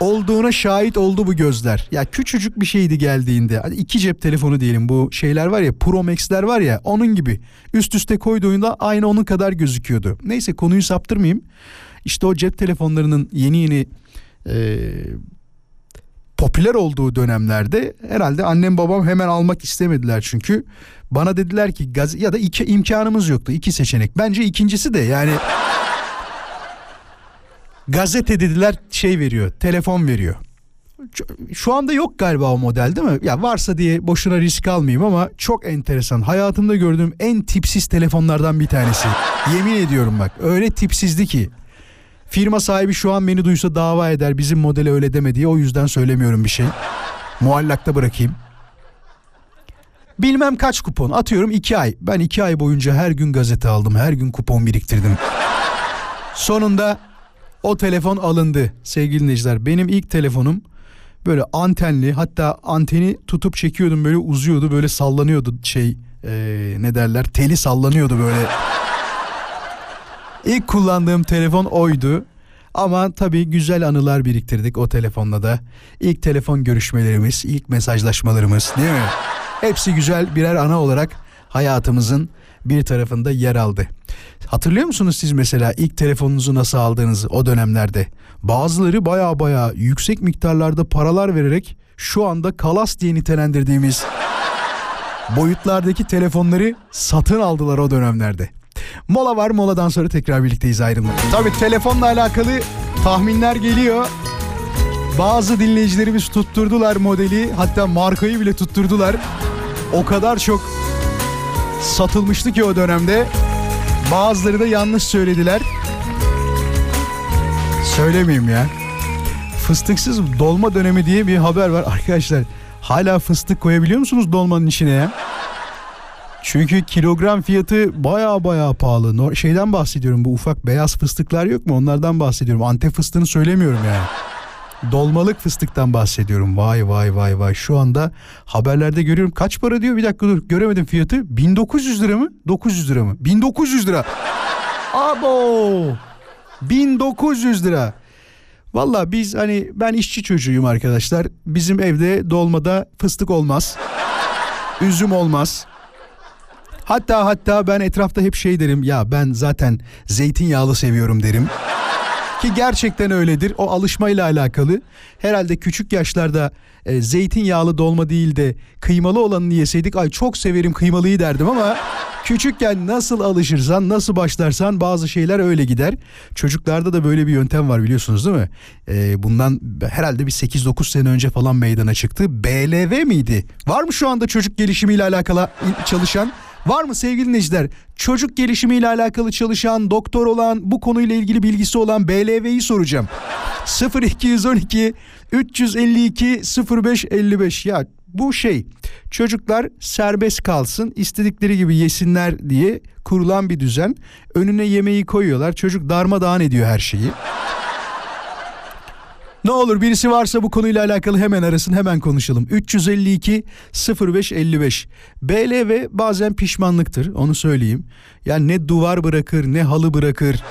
olduğuna şahit oldu bu gözler. Ya küçücük bir şeydi geldiğinde. Hadi iki cep telefonu diyelim bu şeyler var ya Pro Max'ler var ya onun gibi. Üst üste koyduğunda aynı onun kadar gözüküyordu. Neyse konuyu saptırmayayım. İşte o cep telefonlarının yeni yeni e, popüler olduğu dönemlerde herhalde annem babam hemen almak istemediler çünkü bana dediler ki gaz ya da iki imkanımız yoktu iki seçenek. Bence ikincisi de yani gazete dediler şey veriyor telefon veriyor. Şu anda yok galiba o model değil mi? Ya varsa diye boşuna risk almayayım ama çok enteresan. Hayatımda gördüğüm en tipsiz telefonlardan bir tanesi. Yemin ediyorum bak öyle tipsizdi ki. Firma sahibi şu an beni duysa dava eder bizim modele öyle deme diye o yüzden söylemiyorum bir şey. Muallakta bırakayım. Bilmem kaç kupon atıyorum iki ay. Ben iki ay boyunca her gün gazete aldım her gün kupon biriktirdim. Sonunda o telefon alındı sevgili dinleyiciler. Benim ilk telefonum böyle antenli hatta anteni tutup çekiyordum böyle uzuyordu böyle sallanıyordu şey eee, ne derler teli sallanıyordu böyle. İlk kullandığım telefon oydu. Ama tabii güzel anılar biriktirdik o telefonla da. İlk telefon görüşmelerimiz, ilk mesajlaşmalarımız değil mi? Hepsi güzel birer ana olarak hayatımızın bir tarafında yer aldı. Hatırlıyor musunuz siz mesela ilk telefonunuzu nasıl aldığınızı o dönemlerde? Bazıları baya baya yüksek miktarlarda paralar vererek şu anda kalas diye nitelendirdiğimiz boyutlardaki telefonları satın aldılar o dönemlerde. Mola var moladan sonra tekrar birlikteyiz ayrılma. Tabii telefonla alakalı tahminler geliyor. Bazı dinleyicilerimiz tutturdular modeli hatta markayı bile tutturdular. O kadar çok satılmıştı ki o dönemde. Bazıları da yanlış söylediler. Söylemeyeyim ya. Fıstıksız dolma dönemi diye bir haber var arkadaşlar. Hala fıstık koyabiliyor musunuz dolmanın içine ya? Çünkü kilogram fiyatı baya baya pahalı. Şeyden bahsediyorum bu ufak beyaz fıstıklar yok mu? Onlardan bahsediyorum. Antep fıstığını söylemiyorum yani. Dolmalık fıstıktan bahsediyorum. Vay vay vay vay. Şu anda haberlerde görüyorum. Kaç para diyor? Bir dakika dur. Göremedim fiyatı. 1900 lira mı? 900 lira mı? 1900 lira. Abo. 1900 lira. Valla biz hani ben işçi çocuğuyum arkadaşlar. Bizim evde dolmada fıstık olmaz. Üzüm olmaz. Hatta hatta ben etrafta hep şey derim ya ben zaten zeytinyağlı seviyorum derim. Ki gerçekten öyledir. O alışmayla alakalı. Herhalde küçük yaşlarda e, zeytinyağlı dolma değil de kıymalı olanını yeseydik ay çok severim kıymalıyı derdim ama küçükken nasıl alışırsan nasıl başlarsan bazı şeyler öyle gider. Çocuklarda da böyle bir yöntem var biliyorsunuz değil mi? E, bundan herhalde bir 8-9 sene önce falan meydana çıktı. BLV miydi? Var mı şu anda çocuk gelişimiyle alakalı çalışan? Var mı sevgili dinleyiciler? Çocuk gelişimiyle alakalı çalışan, doktor olan, bu konuyla ilgili bilgisi olan BLV'yi soracağım. 0212 352 0555 ya bu şey çocuklar serbest kalsın istedikleri gibi yesinler diye kurulan bir düzen. Önüne yemeği koyuyorlar çocuk darmadağın ediyor her şeyi. Ne olur birisi varsa bu konuyla alakalı hemen arasın hemen konuşalım. 352 0555. BLV bazen pişmanlıktır onu söyleyeyim. Yani ne duvar bırakır ne halı bırakır.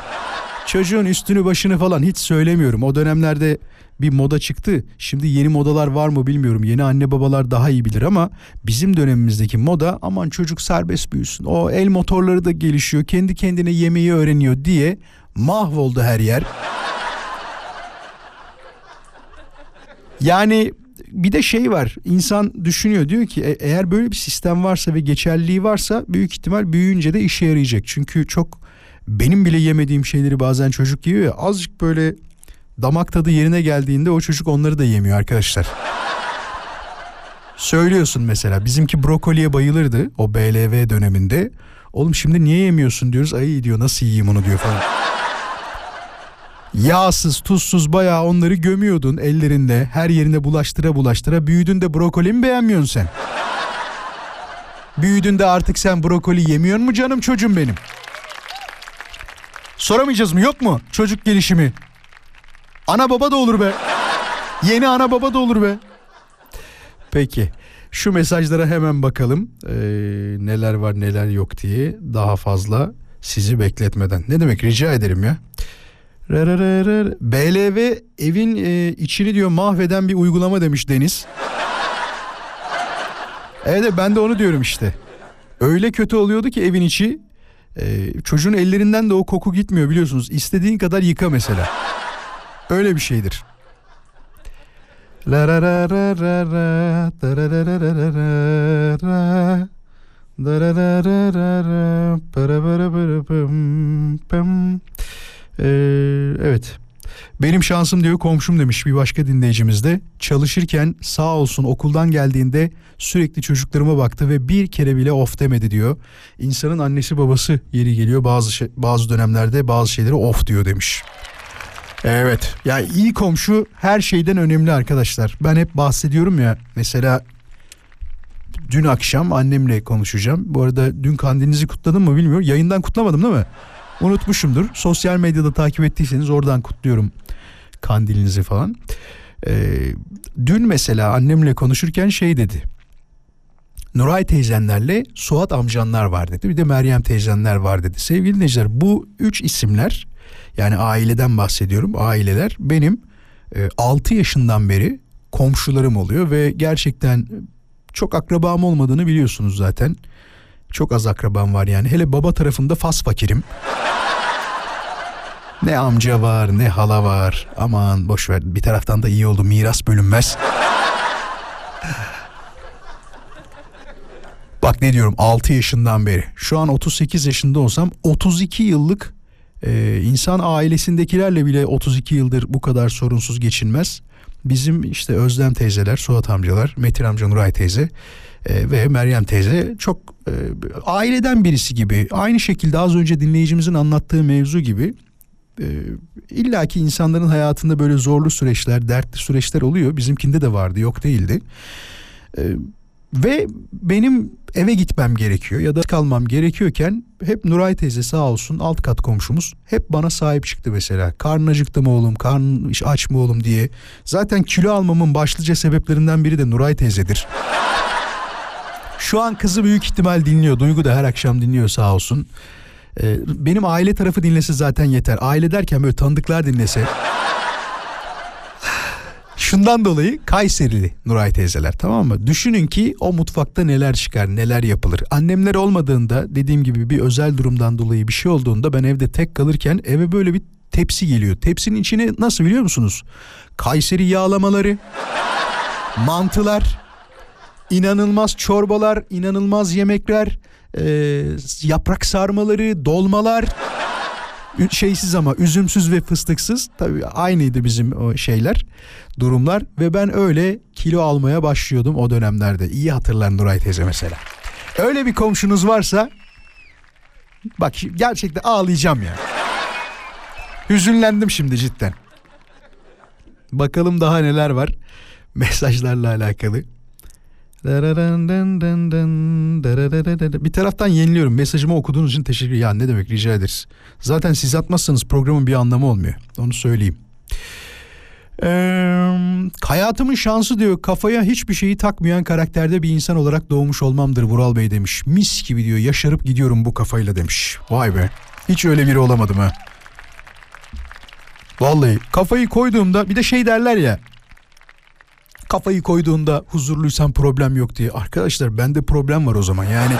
Çocuğun üstünü başını falan hiç söylemiyorum. O dönemlerde bir moda çıktı. Şimdi yeni modalar var mı bilmiyorum. Yeni anne babalar daha iyi bilir ama bizim dönemimizdeki moda aman çocuk serbest büyüsün. O el motorları da gelişiyor. Kendi kendine yemeği öğreniyor diye mahvoldu her yer. Yani bir de şey var insan düşünüyor diyor ki "E- eğer böyle bir sistem varsa ve geçerliliği varsa büyük ihtimal büyüyünce de işe yarayacak. Çünkü çok benim bile yemediğim şeyleri bazen çocuk yiyor ya azıcık böyle damak tadı yerine geldiğinde o çocuk onları da yemiyor arkadaşlar. Söylüyorsun mesela bizimki brokoliye bayılırdı o BLV döneminde. Oğlum şimdi niye yemiyorsun diyoruz. Ay diyor nasıl yiyeyim onu diyor falan. Yağsız, tuzsuz bayağı onları gömüyordun ellerinde. Her yerine bulaştıra bulaştıra. Büyüdün de brokoli mi beğenmiyorsun sen? Büyüdün de artık sen brokoli yemiyor mu canım çocuğum benim? Soramayacağız mı yok mu çocuk gelişimi? Ana baba da olur be. Yeni ana baba da olur be. Peki şu mesajlara hemen bakalım Ee, neler var neler yok diye daha fazla sizi bekletmeden. Ne demek rica ederim ya. Rarararara. BLV evin e, içini diyor mahveden bir uygulama demiş Deniz. Evet ben de onu diyorum işte. Öyle kötü oluyordu ki evin içi. e, çocuğun ellerinden de o koku gitmiyor biliyorsunuz. İstediğin kadar yıka mesela. Öyle bir şeydir. La ra ra ra ra ra, da ra ra ra ra ra ra, da ra ra ra ra ra, para para para pım, pım. Ee, evet. Benim şansım diyor komşum demiş bir başka dinleyicimiz de. Çalışırken sağ olsun okuldan geldiğinde sürekli çocuklarıma baktı ve bir kere bile of demedi diyor. İnsanın annesi babası yeri geliyor bazı şey- bazı dönemlerde bazı şeyleri of diyor demiş. Evet. Ya iyi komşu her şeyden önemli arkadaşlar. Ben hep bahsediyorum ya. Mesela dün akşam annemle konuşacağım. Bu arada dün kandilinizi kutladım mı bilmiyorum. Yayından kutlamadım değil mi? Unutmuşumdur. Sosyal medyada takip ettiyseniz oradan kutluyorum kandilinizi falan. Ee, dün mesela annemle konuşurken şey dedi. Nuray teyzenlerle Suat amcanlar var dedi. Bir de Meryem teyzenler var dedi. Sevgili dinleyiciler bu üç isimler yani aileden bahsediyorum. Aileler benim e, 6 yaşından beri komşularım oluyor ve gerçekten çok akrabam olmadığını biliyorsunuz zaten. Çok az akrabam var yani. Hele baba tarafında fas fakirim. Ne amca var ne hala var. Aman boş ver bir taraftan da iyi oldu miras bölünmez. Bak ne diyorum 6 yaşından beri. Şu an 38 yaşında olsam 32 yıllık e, insan ailesindekilerle bile 32 yıldır bu kadar sorunsuz geçinmez. Bizim işte Özlem teyzeler, Suat amcalar, Metin amca Nuray teyze e, ve Meryem teyze çok e, aileden birisi gibi. Aynı şekilde az önce dinleyicimizin anlattığı mevzu gibi e, illaki insanların hayatında böyle zorlu süreçler, dertli süreçler oluyor. Bizimkinde de vardı, yok değildi. E, ve benim eve gitmem gerekiyor ya da kalmam gerekiyorken hep Nuray teyze sağ olsun alt kat komşumuz hep bana sahip çıktı mesela. Karnın acıktı mı oğlum, karnın aç mı oğlum diye. Zaten kilo almamın başlıca sebeplerinden biri de Nuray teyzedir. Şu an kızı büyük ihtimal dinliyor. Duygu da her akşam dinliyor sağ olsun. Ee, benim aile tarafı dinlese zaten yeter. Aile derken böyle tanıdıklar dinlese. Şundan dolayı Kayserili Nuray teyzeler tamam mı? Düşünün ki o mutfakta neler çıkar, neler yapılır. Annemler olmadığında dediğim gibi bir özel durumdan dolayı bir şey olduğunda ben evde tek kalırken eve böyle bir tepsi geliyor. Tepsinin içine nasıl biliyor musunuz? Kayseri yağlamaları, mantılar, inanılmaz çorbalar, inanılmaz yemekler, e, yaprak sarmaları, dolmalar. Şeysiz ama üzümsüz ve fıstıksız. Tabii aynıydı bizim o şeyler durumlar. Ve ben öyle kilo almaya başlıyordum o dönemlerde. İyi hatırlar Nuray teyze mesela. Öyle bir komşunuz varsa bak gerçekten ağlayacağım ya. Hüzünlendim şimdi cidden. Bakalım daha neler var mesajlarla alakalı bir taraftan yeniliyorum. Mesajımı okuduğunuz için teşekkür Ya ne demek rica ederiz. Zaten siz atmazsanız programın bir anlamı olmuyor. Onu söyleyeyim. Ee, hayatımın şansı diyor kafaya hiçbir şeyi takmayan karakterde bir insan olarak doğmuş olmamdır Vural Bey demiş. Mis gibi diyor yaşarıp gidiyorum bu kafayla demiş. Vay be hiç öyle biri olamadım ha. Vallahi kafayı koyduğumda bir de şey derler ya kafayı koyduğunda huzurluysan problem yok diye. Arkadaşlar bende problem var o zaman yani.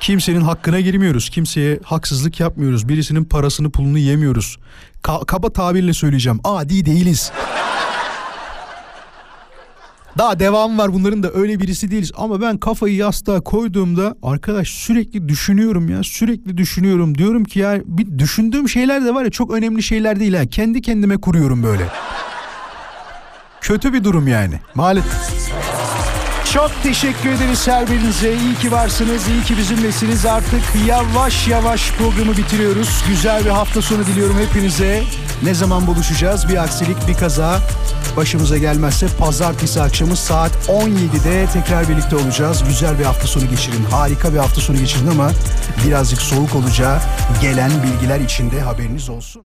Kimsenin hakkına girmiyoruz. Kimseye haksızlık yapmıyoruz. Birisinin parasını pulunu yemiyoruz. Ka- kaba tabirle söyleyeceğim. Adi değiliz. Daha devam var bunların da öyle birisi değiliz. Ama ben kafayı yastığa koyduğumda arkadaş sürekli düşünüyorum ya. Sürekli düşünüyorum. Diyorum ki ya bir düşündüğüm şeyler de var ya çok önemli şeyler değil ha. Kendi kendime kuruyorum böyle. Kötü bir durum yani. Maalesef. Çok teşekkür ederiz her birinize. İyi ki varsınız, iyi ki bizimlesiniz. Artık yavaş yavaş programı bitiriyoruz. Güzel bir hafta sonu diliyorum hepinize. Ne zaman buluşacağız? Bir aksilik, bir kaza başımıza gelmezse pazartesi akşamı saat 17'de tekrar birlikte olacağız. Güzel bir hafta sonu geçirin. Harika bir hafta sonu geçirin ama birazcık soğuk olacağı gelen bilgiler içinde haberiniz olsun.